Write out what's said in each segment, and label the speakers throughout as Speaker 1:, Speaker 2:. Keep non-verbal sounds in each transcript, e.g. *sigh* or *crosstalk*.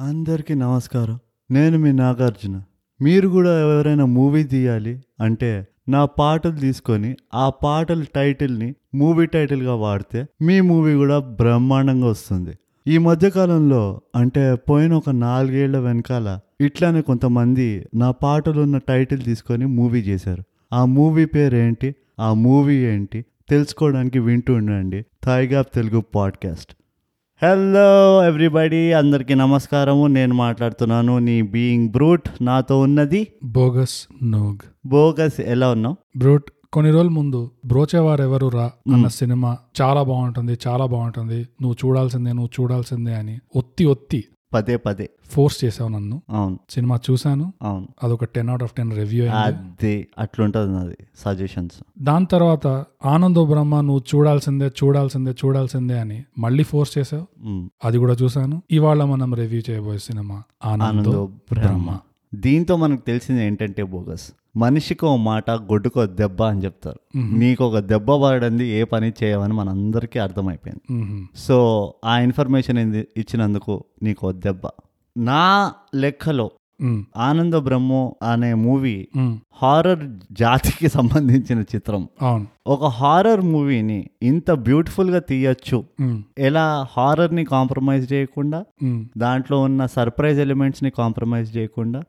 Speaker 1: అందరికీ నమస్కారం. నేను మీ నాగార్జున. మీరు కూడా ఎవరైనా మూవీ తీయాలి అంటే నా పాటలు తీసుకొని ఆ పాటల టైటిల్ని మూవీ టైటిల్గా వాడితే మీ మూవీ కూడా బ్రహ్మాండంగా వస్తుంది. ఈ మధ్యకాలంలో అంటే పోయిన ఒక నాలుగేళ్ళ వెనకాల ఇట్లానే కొంతమంది నా పాటలు ఉన్న టైటిల్ తీసుకొని మూవీ చేశారు. ఆ మూవీ పేరు ఏంటి ఆ మూవీ ఏంటి? తెలుసుకోవడానికి వింటూ ఉండండి. Thigh gap Telugu podcast. Hello everybody అందరికీ నమస్కారము. నేను మాట్లాడుతున్నాను నీ బీయింగ్ బ్రూట్ నాతో ఉన్నది
Speaker 2: బోగస్ నోగ్.
Speaker 1: బోగస్ ఎలా ఉన్నావు?
Speaker 2: బ్రూట్ కొన్ని రోజుల ముందు బ్రోచేవారెవరు రా అన్న సినిమా చాలా బాగుంటుంది చాలా బాగుంటుంది. నువ్వు చూడాల్సిందే నువ్వు చూడాల్సిందే అని ఒత్తి ఒత్తి
Speaker 1: పదే పదే.
Speaker 2: ఫోర్స్ చేసావు నన్ను.
Speaker 1: అవును.
Speaker 2: సినిమా చూశాను.
Speaker 1: అవును.
Speaker 2: అదొక ten out of ten review
Speaker 1: అదే అట్లుంటుంది నాది సజెషన్స్
Speaker 2: దాని తర్వాత ఆనందో బ్రహ్మ నువ్వు చూడాల్సిందే చూడాల్సిందే చూడాల్సిందే అని మళ్ళీ ఫోర్స్ చేసావు. అది కూడా చూశాను. ఇవాళ మనం రివ్యూ చేయబోయే సినిమా ఆనందో
Speaker 1: బ్రహ్మ. దీంతో మనకు తెలిసింది ఏంటంటే బోగస్ మనిషికి ఓ మాట గొడ్డుకో దెబ్బ అని చెప్తారు నీకు ఒక దెబ్బ పడంది ఏ పని చేయవని మనందరికీ అర్థమైపోయింది. సో ఆ ఇన్ఫర్మేషన్ ఇచ్చినందుకు నీకు దెబ్బ నా లెక్కలో. ఆనంద బ్రహ్మో అనే మూవీ. హారర్ జాతికి సంబంధించిన చిత్రం ఒక హారర్ మూవీని ఇంత బ్యూటిఫుల్గా తీయచ్చు. ఎలా హారర్ని కాంప్రమైజ్ చేయకుండా. దాంట్లో ఉన్న సర్ప్రైజ్ ఎలిమెంట్స్ని కాంప్రమైజ్ చేయకుండా.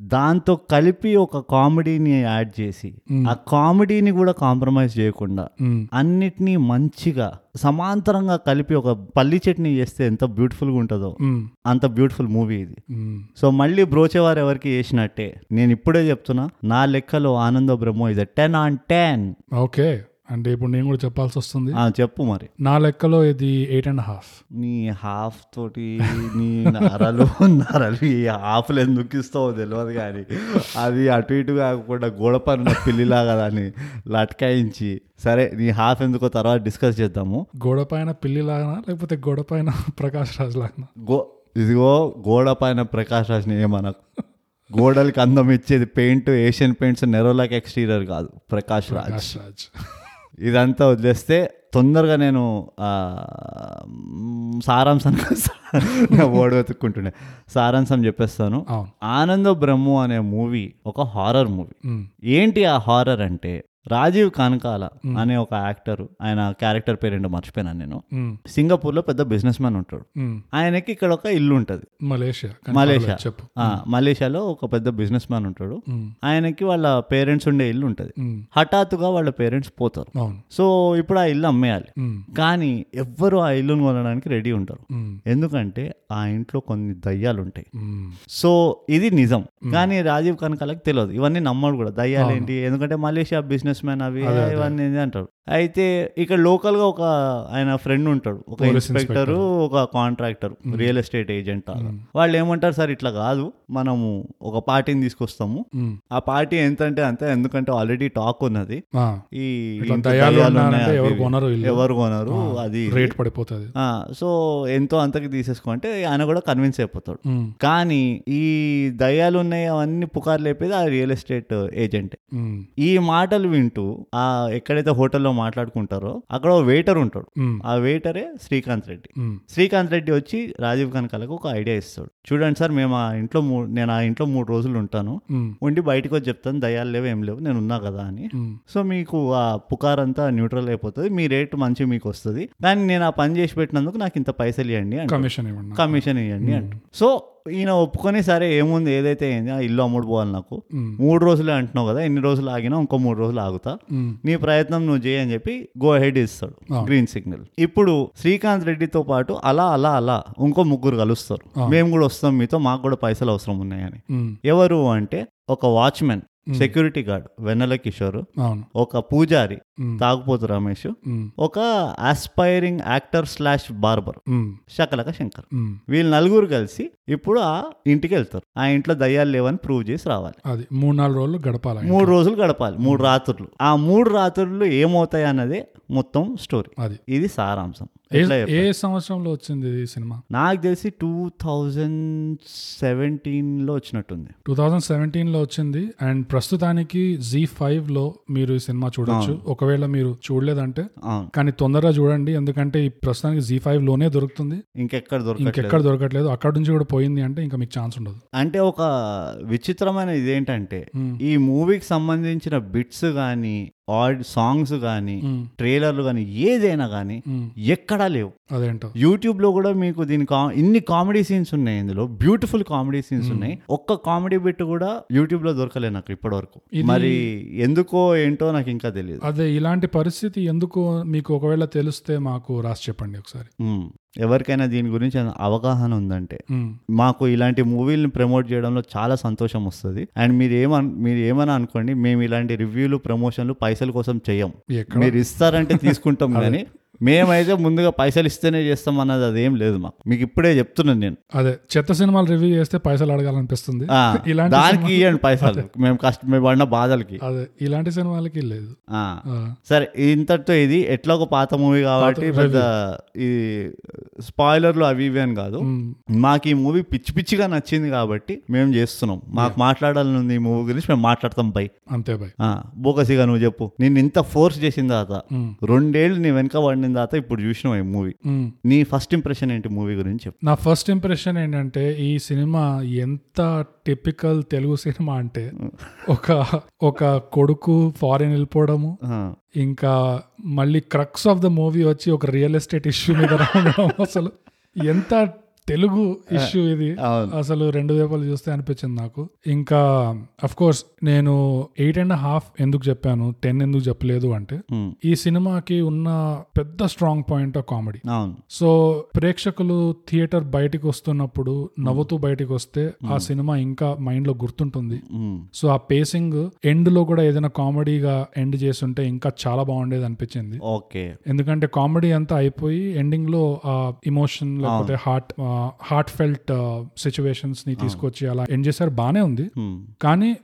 Speaker 1: దాంతో కలిపి ఒక కామెడీని యాడ్ చేసి ఆ కామెడీని కూడా కాంప్రమైజ్ చేయకుండా. అన్నిటినీ మంచిగా సమాంతరంగా కలిపి ఒక పల్లి చట్నీ చేస్తే ఎంత బ్యూటిఫుల్గా ఉంటుందో. అంత బ్యూటిఫుల్ మూవీ ఇది. సో మళ్ళీ బ్రోచేవారు ఎవరికి చేసినట్టే నేను ఇప్పుడే చెప్తున్నా నా లెక్కలో ఆనంద బ్రహ్మో ఇది టెన్ ఆన్ టెన్
Speaker 2: ఓకే అంటే ఇప్పుడు నేను కూడా చెప్పాల్సి వస్తుంది.
Speaker 1: చెప్పు మరి.
Speaker 2: నా లెక్కలో ఇది ఎయిట్ అండ్ హాఫ్
Speaker 1: నీ హాఫ్ తోటి నీ నరలు నరలు ఈ హాఫ్లు ఎందుకు ఇస్తావో తెలియదు కానీ అది అటు ఇటు కాకుండా గోడ పైన పిల్లిలాగా దాన్ని లట్కాయించి సరే నీ హాఫ్ ఎందుకో తర్వాత డిస్కస్ చేద్దాము.
Speaker 2: గోడ పైన పిల్లి లాగా లేకపోతే గోడ పైన ప్రకాష్ రాజ్ లాగా
Speaker 1: గో ఇదిగో గోడ పైన ప్రకాష్ రాజ్ని ఏమనకు. గోడలకి అందం ఇచ్చేది paint Asian paints Nerolac exterior కాదు ప్రకాష్ రాజ్.
Speaker 2: రాజ్.
Speaker 1: ఇదంతా వదిలేస్తే తొందరగా నేను. నా *laughs* ఓడి వెతుక్కుంటుండే సారాంశం చెప్పేస్తాను ఆనంద బ్రహ్మ అనే మూవీ ఒక హారర్ మూవీ. ఏంటి ఆ హారర్ అంటే రాజీవ్ కనకాల అనే ఒక యాక్టర్ ఆయన క్యారెక్టర్ పేరేంటో మర్చిపోయినాను నేను.
Speaker 2: మ్మ్.
Speaker 1: సింగపూర్లో పెద్ద బిజినెస్ మ్యాన్ ఉంటాడు. ఆయనకి ఇక్కడ ఒక ఇల్లు ఉంటుంది.
Speaker 2: Malaysia
Speaker 1: Malaysia. మలేషియాలో ఒక పెద్ద బిజినెస్ మ్యాన్ ఉంటాడు. ఆయనకి వాళ్ళ పేరెంట్స్ ఉండే ఇల్లు ఉంటుంది. హఠాత్తుగా వాళ్ళ పేరెంట్స్ పోతారు. సో ఇప్పుడు ఆ ఇల్లు అమ్మేయాలి.
Speaker 2: మ్మ్.
Speaker 1: కానీ ఎవ్వరు ఆ ఇల్లును కొనడానికి రెడీ ఉంటారు. ఎందుకంటే ఆ ఇంట్లో కొన్ని దయ్యాలు ఉంటాయి. సో ఇది నిజం. కానీ రాజీవ్ కనకాలకు తెలియదు ఇవన్నీ నమ్మడు కూడా. దయ్యాలు ఏంటి? ఎందుకంటే మలేషియా బిజినెస్ మ్యాన్ అవి ఇవన్నీ అంటారు అయితే ఇక్కడ లోకల్గా ఒక ఆయన ఫ్రెండ్ ఉంటాడు. ఒక ఇన్స్పెక్టర్ ఒక కాంట్రాక్టర్ రియల్ ఎస్టేట్ ఏజెంట్ వాళ్ళు ఏమంటారు సార్ ఇట్లా కాదు. మనము ఒక పార్టీని తీసుకొస్తాము. ఆ పార్టీ ఎంత అంటే అంతే. ఎందుకంటే ఆల్రెడీ టాక్ ఉన్నది. ఈ
Speaker 2: ఎవరు కొనరు
Speaker 1: అది.
Speaker 2: రేట్ పడిపోతుంది.
Speaker 1: సో ఎంతో అంతకి తీసేసుకో అంటే ఆయన కూడా కన్విన్స్ అయిపోతాడు. కానీ ఈ దయ్యాలు ఉన్నాయి అవన్నీ పుకార్లు లేపేది ఆ రియల్ ఎస్టేట్ ఏజెంట్. ఈ మాటలు వింటూ ఆ ఎక్కడైతే హోటల్లో మాట్లాడుకుంటారో అక్కడ వెయిటర్ ఉంటాడు. ఆ వెయిటరే శ్రీకాంత్ రెడ్డి. శ్రీకాంత్ రెడ్డి వచ్చి రాజీవ్ కనకాలకు ఒక ఐడియా ఇస్తాడు. చూడండి సార్ మేము ఆ ఇంట్లో నేను ఆ ఇంట్లో మూడు రోజులు ఉంటాను. ఉండి బయటకు వచ్చి చెప్తాను దయ్యాలు లేవు ఏం లేవు నేను ఉన్నా కదా అని. సో మీకు ఆ పుకార్ అంతా న్యూట్రల్ అయిపోతుంది మీ రేట్ మంచి మీకు వస్తుంది. కానీ నేను ఆ పని చేసి పెట్టినందుకు నాకు ఇంత పైసలు ఇవ్వండి
Speaker 2: కమిషన్ ఇవ్వండి.
Speaker 1: కమిషన్ ఇవ్వండి అంట సో ఈయన ఒప్పుకొని సరే ఏముంది? ఏదైతే ఏంది? ఆ ఇల్లు అమ్ముడు పోవాలి నాకు. మూడు రోజులే అంటున్నావు కదా ఎన్ని రోజులు ఆగినా ఇంకో మూడు రోజులు ఆగుతా. నీ ప్రయత్నం నువ్వు చేయని చెప్పి గో హెడ్ ఇస్తాడు. గ్రీన్ సిగ్నల్ ఇప్పుడు శ్రీకాంత్ రెడ్డితో పాటు అలా అలా అలా ఇంకో ముగ్గురు కలుస్తారు. మేము కూడా వస్తాం మీతో మాకు కూడా పైసలు అవసరం ఉన్నాయని. ఎవరు అంటే ఒక watchman security guard Vennela Kishore ఒక పూజారి. తాగుపోతు రమేష్. ఒక aspiring actor slash barber. Shakalaka Shankar. వీళ్ళు నలుగురు కలిసి ఇప్పుడు ఆ ఇంటికి వెళ్తారు. ఆ ఇంట్లో దయ్యాలు లేవని ప్రూవ్ చేసి రావాలి.
Speaker 2: అది మూడు నాలుగు రోజులు గడపాలి
Speaker 1: మూడు రోజులు గడపాలి. మూడు రాత్రులు. ఆ మూడు రాత్రులు ఏమవుతాయి అన్నదే మొత్తం స్టోరీ
Speaker 2: అది.
Speaker 1: ఇది సారాంశం.
Speaker 2: ఏ సంవత్సరంలో వచ్చింది ఈ సినిమా?
Speaker 1: నాకు తెలిసి టూ థౌజండ్ సెవెంటీన్లో వచ్చినట్టుంది.
Speaker 2: టూ థౌజండ్ సెవెంటీన్లో వచ్చింది. అండ్ ప్రస్తుతానికి జీ ఫైవ్లో మీరు ఈ సినిమా చూడొచ్చు. ఒకవేళ మీరు చూడలేదంటే. కానీ తొందరగా చూడండి. ఎందుకంటే ఈ ప్రస్తుతానికి జీ ఫైవ్లోనే దొరుకుతుంది.
Speaker 1: ఇంకెక్కడ
Speaker 2: ఇంకెక్కడ దొరకట్లేదు. అక్కడ నుంచి కూడా పోయింది అంటే ఇంకా మీకు ఛాన్స్ ఉండదు.
Speaker 1: అంటే ఒక విచిత్రమైన ఇదేంటంటే. ఈ మూవీకి సంబంధించిన బిట్స్ కానీ ఆడ్ సాంగ్స్ కానీ. ట్రైలర్లు కానీ ఏదైనా కానీ. ఎక్కడా లేవు.
Speaker 2: అదేంటో.
Speaker 1: యూట్యూబ్లో కూడా మీకు దీని ఇన్ని కామెడీ సీన్స్ ఉన్నాయి ఇందులో. బ్యూటిఫుల్ కామెడీ సీన్స్ ఉన్నాయి. ఒక్క కామెడీ బిట్ కూడా యూట్యూబ్లో దొరకలేదు నాకు ఇప్పటి వరకు మరి ఎందుకో ఏంటో నాకు ఇంకా తెలియదు
Speaker 2: అదే ఇలాంటి పరిస్థితి ఎందుకు మీకు ఒకవేళ తెలిస్తే మాకు రాసి చెప్పండి ఒకసారి.
Speaker 1: ఎవరికైనా దీని గురించి అవగాహన ఉందంటే. మాకు ఇలాంటి మూవీలను ప్రమోట్ చేయడంలో చాలా సంతోషం వస్తుంది. అండ్ మీరు ఏమన్ మీరు ఏమని అనుకోండి మేము ఇలాంటి రివ్యూలు ప్రమోషన్లు పైసల కోసం చెయ్యం
Speaker 2: ఎక్కడ?
Speaker 1: మీరు ఇస్తారంటే తీసుకుంటాం కానీ మేమైతే ముందుగా పైసలు ఇస్తేనే చేస్తాం అన్నది అదేం లేదు మాకు. మీకు ఇప్పుడే చెప్తున్నాను నేను.
Speaker 2: అదే చెత్త సినిమాలు రివ్యూ చేస్తే పైసలు అడగాలనిపిస్తుంది. ఇలాంటి
Speaker 1: దానికి ఇవ్వండి పైసలు. మేము కష్ట మేము పడిన బాధలకి.
Speaker 2: అదే ఇలాంటి సినిమాలకి లేదు.
Speaker 1: సరే ఇంతటితో ఇది. ఎట్లా ఒక పాత మూవీ కాబట్టి పెద్ద ఈ స్పాయిలర్లు అవి ఇవి అని కాదు. మాకు ఈ మూవీ పిచ్చి పిచ్చిగా నచ్చింది కాబట్టి మేము చేస్తున్నాం. మాకు మాట్లాడాలని ఉంది ఈ మూవీ గురించి మేము మాట్లాడతాం పై.
Speaker 2: అంతే బాయ్
Speaker 1: బోకసిగా నువ్వు చెప్పు. నేను ఇంత ఫోర్స్ చేసిన తర్వాత. రెండేళ్ళు నీ వెనక పడిన తర్వాత ఇప్పుడు చూసినావు ఈ మూవీ. నీ ఫస్ట్ ఇంప్రెషన్ ఏంటి మూవీ గురించి
Speaker 2: నా ఫస్ట్ ఇంప్రెషన్ ఏంటంటే ఈ సినిమా ఎంత టిపికల్ తెలుగు సినిమా అంటే *laughs* ఒక ఒక కొడుకు ఫారిన్ వెళ్ళిపోవడము ఇంకా మళ్ళీ క్రక్స్ ఆఫ్ ద మూవీ వచ్చి ఒక రియల్ ఎస్టేట్ ఇష్యూ మీద రావడం అసలు. ఎంత తెలుగు ఇష్యూ ఇది. అసలు రెండు వైపులు చూస్తే అనిపించింది నాకు. ఇంకా అఫ్ కోర్స్ నేను ఎయిట్ అండ్ హాఫ్ ఎందుకు చెప్పాను టెన్ ఎందుకు చెప్పలేదు అంటే ఈ సినిమాకి ఉన్న పెద్ద స్ట్రాంగ్ పాయింట్ కామెడీ సో ప్రేక్షకులు థియేటర్ బయటికి వస్తున్నప్పుడు నవ్వుతూ బయటికి వస్తే ఆ సినిమా ఇంకా మైండ్లో గుర్తుంటుంది సో ఆ పేసింగ్ ఎండ్లో కూడా ఏదైనా కామెడీగా ఎండ్ చేస్తుంటే ఇంకా చాలా బాగుండేది అనిపించింది.
Speaker 1: ఓకే.
Speaker 2: ఎందుకంటే కామెడీ అంతా అయిపోయి ఎండింగ్లో ఆ ఇమోషన్ లేకపోతే హార్ట్ హార్ట్ ఫెల్ట్ సిచ్యువేషన్స్ని తీసుకొచ్చి అలా ఎండ్ చేశారు. బానే ఉంది. కానీ.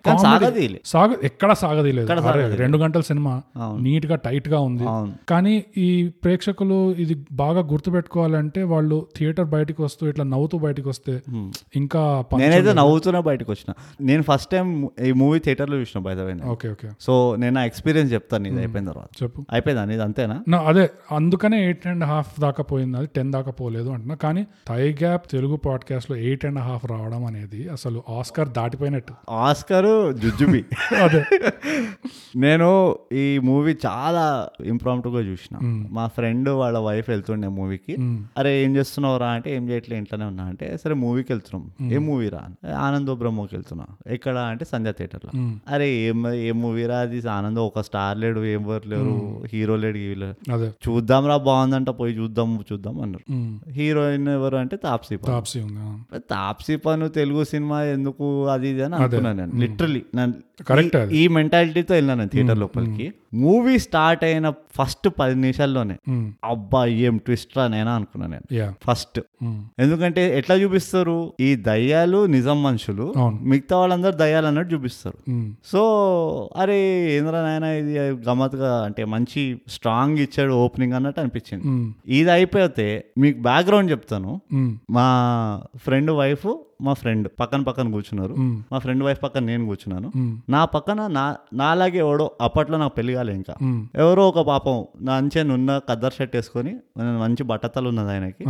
Speaker 2: సాగ ఎక్కడ
Speaker 1: సాగదీయలేదు.
Speaker 2: రెండు గంటల సినిమా. నీట్గా టైట్గా ఉంది కానీ ఈ ప్రేక్షకులు ఇది బాగా గుర్తుపెట్టుకోవాలంటే వాళ్ళు థియేటర్ బయటికి వస్తూ ఇట్లా నవ్వుతూ బయటికి వస్తే. ఇంకా
Speaker 1: నేనైతే. నవ్వుతూనే బయటకు వచ్చిన. నేను ఫస్ట్ టైం ఈ మూవీ థియేటర్లో చూసిన బై
Speaker 2: ఓకే ఓకే
Speaker 1: సో నేను ఎక్స్పీరియన్స్ చెప్తాను ఇది అయిపోయిన తర్వాత.
Speaker 2: చెప్పు.
Speaker 1: అయిపోయిందా ఇది అంతేనా?
Speaker 2: అదే అందుకనే ఎయిట్ అండ్ హాఫ్ దాకా పోయింది. అది టెన్ దాకా పోలేదు అంటున్నా. కానీ గ్యాప్ తెలుగు పాడ్కాస్ట్లో ఎయిట్ అండ్ హాఫ్ రావడం అనేది అసలు ఆస్కర్ దాటిపోయినట్టు.
Speaker 1: ఆస్కర్ జుజుబి
Speaker 2: అదే.
Speaker 1: నేను ఈ మూవీ చాలా ఇంప్రాంప్ట్గా చూసిన. మా ఫ్రెండ్ వాళ్ళ వైఫ్ వెళ్తుండే మూవీకి. అరే ఏం చేస్తున్నావు రా అంటే ఏం చేయట్లే ఇంట్లోనే ఉన్నా అంటే సరే మూవీకి వెళ్తున్నాం. ఏ మూవీ రా? ఆనందో బ్రహ్మకి వెళ్తున్నా. ఎక్కడ అంటే సంధ్య థియేటర్లో. అరే ఏం ఏ మూవీ రా అది? ఆనందం ఒక స్టార్ లేడు ఎవరు లేరు. హీరో లేడు చూద్దాం రా బాగుందంట పోయి చూద్దాం చూద్దాం అన్నారు. హీరోయిన్ ఎవరు అంటే తాప్సీ పన్ను.
Speaker 2: తాప్సీ ఉంది.
Speaker 1: తాప్సీ పన్ను తెలుగు సినిమా ఎందుకు అది ఇది అని అనుకున్నాను నేను లిటరలీ ఈ మెంటాలిటీతో వెళ్ళాను థియేటర్ లోపలికి. మూవీ స్టార్ట్ అయిన ఫస్ట్ పది నిమిషాల్లోనే. అబ్బా ఏం ట్విస్ట్ రా నేనా అనుకున్నాను నేను. ఫస్ట్. ఎందుకంటే ఎట్లా చూపిస్తారు? ఈ దయ్యాలు నిజం మనుషులు మిగతా వాళ్ళందరూ దయ్యాలు అన్నట్టు చూపిస్తారు. సో అరే ఏంద్రా నాయన ఇది? గమ్మత్తుగా అంటే మంచి స్ట్రాంగ్ ఇచ్చాడు ఓపెనింగ్ అన్నట్టు అనిపించింది. ఇది అయిపోతే మీకు బ్యాక్గ్రౌండ్ చెప్తాను. మా ఫ్రెండ్ వైఫ్ మా ఫ్రెండ్ పక్కన పక్కన కూర్చున్నారు. మా ఫ్రెండ్ వైఫ్ పక్కన నేను కూర్చున్నాను. నా పక్కన నా నాలాగే ఎవడో అప్పట్లో నాకు పెళ్ళి కాలే ఇంకా. ఎవరో ఒక పాపం నా అంచే నున్న కద్దర్ షర్ట్ వేసుకొని మంచి బట్టతలు ఉన్నది ఆయనకి.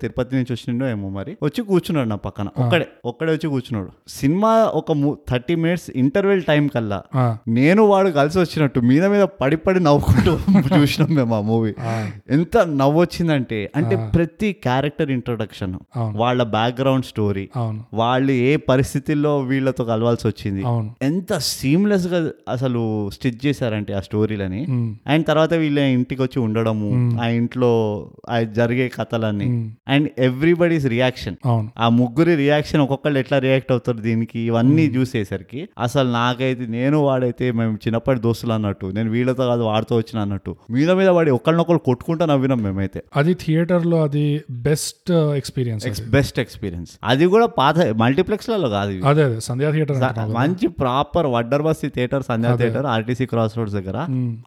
Speaker 1: తిరుపతి నుంచి వచ్చిండో ఏమో మరి. వచ్చి కూర్చున్నాడు నా పక్కన. ఒక్కడే ఒక్కడే వచ్చి కూర్చున్నాడు. సినిమా ఒక థర్టీ మినిట్స్ ఇంటర్వెల్ టైం కల్లా. నేను వాడు కలిసి వచ్చినట్టు మీద మీద పడి పడి నవ్వుకుంటూ *laughs* చూసినాం మేము ఆ మూవీ. ఎంత నవ్వొచ్చిందంటే అంటే ప్రతి క్యారెక్టర్ ఇంట్రొడక్షన్ వాళ్ళ బ్యాక్గ్రౌండ్ స్టోరీ
Speaker 2: అవును.
Speaker 1: వాళ్ళు ఏ పరిస్థితుల్లో వీళ్ళతో కలవాల్సి వచ్చింది. ఎంత సీమ్లెస్గా అసలు స్టిచ్ చేశారంటే ఆ స్టోరీలని. అండ్ తర్వాత వీళ్ళ ఇంటికి వచ్చి ఉండడము ఆ ఇంట్లో ఆ జరిగే కథలన్నీ. అండ్ ఎవ్రీబడీస్ రియాక్షన్ ఆ ముగ్గురి రియాక్షన్ ఒక్కొక్కళ్ళు ఎట్లా రియాక్ట్ అవుతారు దీనికి? ఇవన్నీ చూసేసరికి అసలు నాకైతే నేను వాడైతే మేము చిన్నప్పటి దోస్తులు అన్నట్టు నేను వీళ్ళతో కాదు వాడితో వచ్చిన అన్నట్టు మీద మీద వాడి ఒకళ్ళనొకళ్ళు కొట్టుకుంటా నవ్వినాం మేమైతే.
Speaker 2: అది థియేటర్లో అది బెస్ట్ ఎక్స్పీరియన్స్
Speaker 1: బెస్ట్ ఎక్స్పీరియన్స్ అది కూడా పాత మల్టీప్లెక్స్లలో కాదు.
Speaker 2: అదే అదే సంధ్యా థియేటర్.
Speaker 1: మంచి ప్రాపర్ వడ్డర్ బస్తీ theatre Sandhya theatre RTC cross roads దగ్గర.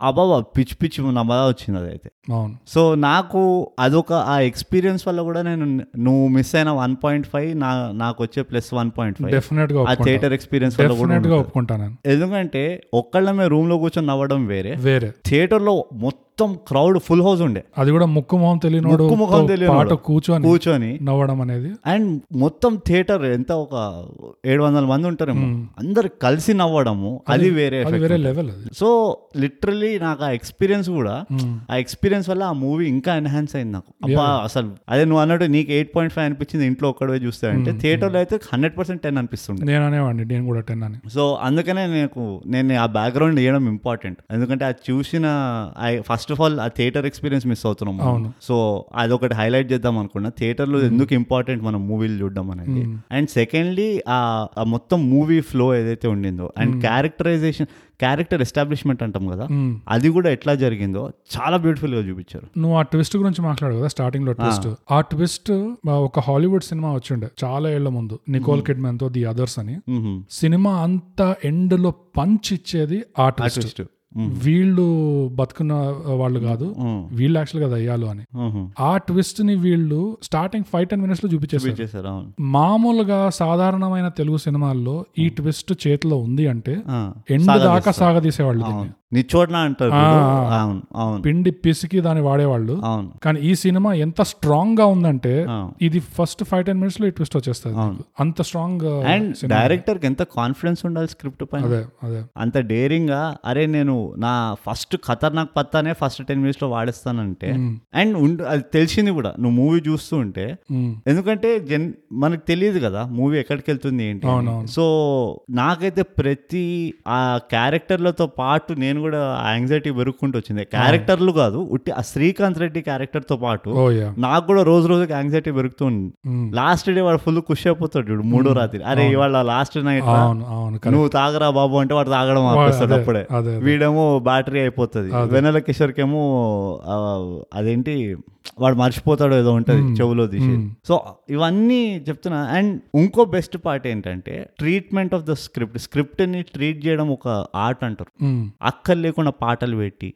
Speaker 1: అబ్బాబా పిచ్చి పిచ్చి నమ్మదా వచ్చింది అదైతే.
Speaker 2: అవును.
Speaker 1: సో నాకు అదొక ఆ ఎక్స్పీరియన్స్ వల్ల కూడా నేను నువ్వు మిస్ అయిన వన్ పాయింట్ ఫైవ్ నా నాకు వచ్చే ప్లస్ వన్ పాయింట్ ఫైవ్.
Speaker 2: డెఫినెట్గా
Speaker 1: ఆ థియేటర్ ఎక్స్పీరియన్స్ వల్ల కూడా
Speaker 2: డెఫినెట్గా
Speaker 1: ఉంటుంది.
Speaker 2: ఒప్పుకుంటా నేను.
Speaker 1: ఎందుకంటే ఒక్కళ్ళమే రూమ్లో కూర్చొని నవ్వడం వేరే.
Speaker 2: వేరే.
Speaker 1: థియేటర్లో మొత్తం క్రౌడ్ ఫుల్ హౌస్ ఉండే.
Speaker 2: అది కూడా ముక్కు మొహం తెలియనోడు
Speaker 1: ముక్కు తెలియనోడు.
Speaker 2: కూర్చొని
Speaker 1: కూర్చొని.
Speaker 2: నవ్వడం అనేది.
Speaker 1: అండ్ మొత్తం థియేటర్ ఎంత ఒక ఏడు వందల మంది ఉంటారేమో. అందరు కలిసి నవ్వడము అది వేరే
Speaker 2: వేరే. లెవెల్
Speaker 1: సో లిటరలీ నాకు ఆ ఎక్స్పీరియన్స్ కూడా ఆ ఎక్స్పీరియన్స్ వల్ల ఆ మూవీ ఇంకా ఎన్హాన్స్ అయింది నాకు. అబ్బా అసలు అదే నువ్వు అన్నట్టు నీకు ఎయిట్ పాయింట్ ఫైవ్ అనిపించింది ఇంట్లో ఒక్కడే చూస్తే అంటే థియేటర్లో అయితే హండ్రెడ్ పర్సెంట్ టెన్ అనిపిస్తుండే.
Speaker 2: నేను అనేవాడిని నేను కూడా టెన్ అని.
Speaker 1: సో అందుకనే నాకు నేను ఆ బ్యాక్గ్రౌండ్ ఇవ్వడం ఇంపార్టెంట్ ఎందుకంటే అది చూసిన ఫస్ట్ ఆఫ్ ఆల్ ఆ థియేటర్ ఎక్స్పీరియన్స్ మిస్ అవుతున్నాం.
Speaker 2: అవును.
Speaker 1: సో అదొకటి హైలైట్ చేద్దాం అనుకున్నా. థియేటర్లో ఎందుకు ఇంపార్టెంట్ మనం మూవీలు చూడడం అనేది. అండ్ సెకండ్లీ ఆ మొత్తం మూవీ ఫ్లో ఏదైతే ఉండిందో అండ్ క్యారెక్టరైజేషన్ క్యారెక్టర్ ఎస్టాబ్లిష్మెంట్ అంటాం కదా అది కూడా ఎట్లా జరిగిందో చాలా బ్యూటిఫుల్గా చూపించారు.
Speaker 2: నువ్వు ఆ ట్విస్ట్ గురించి మాట్లాడు కదా స్టార్టింగ్లో ట్విస్ట్. ఆ ట్విస్ట్ ఒక హాలీవుడ్ సినిమా వచ్చిండే చాలా ఏళ్ళ ముందు. నికోల్ కిడ్మెన్తో ది అదర్స్ అని. సినిమా అంతా ఎండ్లో పంచ్ ఇచ్చేది ఆ ట్విస్ట్. వీళ్ళు బతుకున్న వాళ్ళు కాదు. వీళ్ళు యాక్చువల్గా దయ్యాలు అని. ఆ ట్విస్ట్ని వీళ్ళు స్టార్టింగ్ ఫైవ్ టెన్ మినిట్స్లో చూపించేసారు మామూలుగా సాధారణమైన తెలుగు సినిమాల్లో ఈ ట్విస్ట్ చేతిలో ఉంది అంటే. ఎండ్. దాకా సాగదీసేవాళ్ళు
Speaker 1: నిచ్చోట్న అంటారు. అవును అవును.
Speaker 2: పిండి పిసికి దాన్ని వాడేవాళ్ళు.
Speaker 1: అవును.
Speaker 2: కానీ ఈ సినిమా ఎంత స్ట్రాంగ్గా ఉందంటే. ఇది ఫస్ట్ ఫైవ్ టెన్ మినిట్స్లో ట్విస్ట్ వచ్చేస్తుంది. అంత స్ట్రాంగ్
Speaker 1: అండ్ డైరెక్టర్కి ఎంత కాన్ఫిడెన్స్ ఉండాలి స్క్రిప్ట్ పైన?
Speaker 2: అదే అదే.
Speaker 1: అంత డేరింగ్గా అరే నేను నా ఫస్ట్ ఖతర్నాక్ పత్తానే ఫస్ట్ టెన్ మినిట్స్లో వాడేస్తానంటే అండ్ ఉండ- అది తెలిసింది కూడా. నువ్వు మూవీ చూస్తూ ఉంటే. ఎందుకంటే జన్ మనకు తెలియదు కదా మూవీ ఎక్కడికి వెళ్తుంది ఏంటి. సో నాకైతే ప్రతి ఆ క్యారెక్టర్లతో పాటు నేను కూడా యాంగ్జైటీ పెరుగుకుంటూ వచ్చింది. క్యారెక్టర్లు కాదు ఉట్టి ఆ శ్రీకాంత్ రెడ్డి క్యారెక్టర్తో పాటు
Speaker 2: యా
Speaker 1: నాకు కూడా రోజు రోజుకి యాంగ్జైటీ పెరుగుతుంది లాస్ట్ డే వాడు ఫుల్ ఖుషి అయిపోతాడు చూడు మూడో రాత్రి. అరే ఇవాళ లాస్ట్ నైట్. నువ్వు తాగరా బాబు అంటే వాడు తాగడం ఆపేస్తాడు అప్పుడే. వీడేమో బ్యాటరీ అయిపోతుంది. వెనెల కిషోర్కేమో ఆ, అదేంటి వాడు మర్చిపోతాడు ఏదో ఉంటది చెవులో తీసి. సో ఇవన్నీ చెప్తున్నా. అండ్ ఇంకో బెస్ట్ పార్ట్ ఏంటంటే ట్రీట్మెంట్ ఆఫ్ ద స్క్రిప్ట్. స్క్రిప్ట్ని ట్రీట్ చేయడం ఒక ఆర్ట్ అంటారు.
Speaker 2: ఉమ్,
Speaker 1: అక్కర్ లేకుండా పాటలు పెట్టి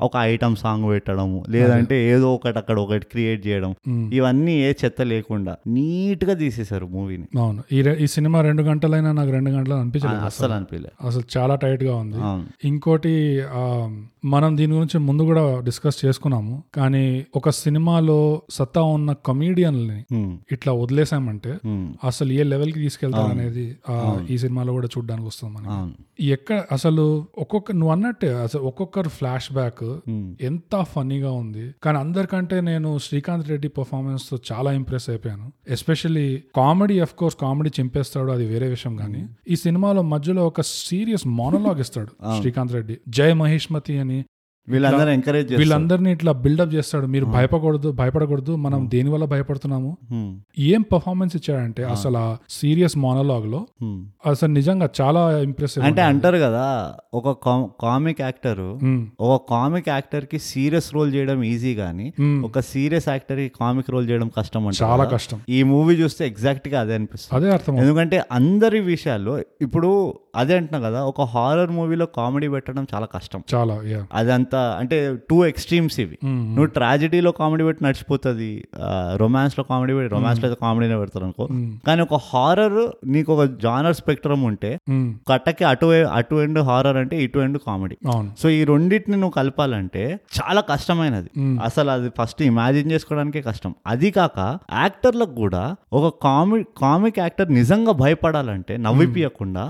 Speaker 1: ఒక ఐటమ్ సాంగ్ పెట్టడము లేదంటే ఏదో ఒకటి అక్కడ ఒకటి క్రియేట్ చేయడం. ఇవన్నీ ఏ చెత్త లేకుండా నీట్గా తీసేశారు మూవీని.
Speaker 2: అవును. ఈ సినిమా రెండు గంటలైనా నాకు రెండు గంటలు అనిపించలేదు
Speaker 1: అస్సలు అనిపించలే
Speaker 2: అసలు చాలా టైట్గా ఉంది ఇంకోటి మనం దీని గురించి ముందు కూడా డిస్కస్ చేసుకున్నాము. కానీ ఒక సినిమాలో సత్తా ఉన్న కమీడియన్లని ఇట్లా వదిలేసామంటే అసలు ఏ లెవెల్కి తీసుకెళ్తారు అనేది ఈ సినిమాలో కూడా చూడడానికి వస్తుంది మనకి ఎక్కడ అసలు ఒక్కొక్క నువ్వు అన్నట్టే అసలు ఒక్కొక్కరు ఫ్లాష్ బ్యాక్ ఎంత ఫన్నీగా ఉంది. కానీ అందరికంటే నేను శ్రీకాంత్ రెడ్డి పర్ఫార్మెన్స్తో చాలా ఇంప్రెస్ అయిపోయాను. Especially comedy of course comedy చింపేస్తాడు అది వేరే విషయం కానీ. ఈ సినిమాలో మధ్యలో ఒక సీరియస్ మోనలాగ్ ఇస్తాడు *laughs* శ్రీకాంత్ రెడ్డి. జయ మహేష్మతి అని
Speaker 1: వీళ్ళందరూ ఎంకరేజ్
Speaker 2: వీళ్ళందరినీ ఇట్లా బిల్డప్ చేస్తాడు. మీరు భయపడకూడదు భయపడకూడదు. మనం దేని వల్ల భయపడుతున్నాము?
Speaker 1: ఉమ్,
Speaker 2: ఏం పర్ఫార్మెన్స్ ఇచ్చాడంటే అసలు ఆ సీరియస్
Speaker 1: మోనలాగ్లో.
Speaker 2: అసలు నిజంగా చాలా ఇంప్రెసివ్
Speaker 1: అంటే అంటారు కదా ఒక కామిక్ యాక్టర్ ఒక కామిక్ యాక్టర్కి సీరియస్ రోల్ చేయడం ఈజీ గానీ ఒక సీరియస్ యాక్టర్కి కామిక్ రోల్ చేయడం కష్టం అంట
Speaker 2: చాలా కష్టం.
Speaker 1: ఈ మూవీ చూస్తే ఎగ్జాక్ట్గా అదే అనిపిస్తుంది.
Speaker 2: అదే అర్థం
Speaker 1: ఎందుకంటే అందరి విషయాల్లో ఇప్పుడు అదే అంటున్నా కదా ఒక హారర్ మూవీలో కామెడీ పెట్టడం చాలా కష్టం.
Speaker 2: చాలా యా
Speaker 1: అదంతా అంటే టూ ఎక్స్ట్రీమ్స్ ఇవి. నువ్వు ట్రాజడీలో కామెడీ పెట్టి నడిచిపోతుంది రొమాన్స్లో కామెడీ పెట్టి రొమాన్స్లో కామెడీనే పెడతారు అనుకో. కానీ ఒక హారర్ నీకు ఒక జానర్ స్పెక్ట్రమ్ ఉంటే కట్టకి అటు అటు ఎండ్ హారర్ అంటే ఇటు ఎండ్ కామెడీ సో ఈ రెండింటిని నువ్వు కలపాలంటే చాలా కష్టమైనది. అసలు అది ఫస్ట్ ఇమాజిన్ చేసుకోవడానికే కష్టం. అది కాక యాక్టర్లకు కూడా ఒక కామిక్ కామిక్ యాక్టర్ నిజంగా భయపడాలంటే నవ్విపియకుండా.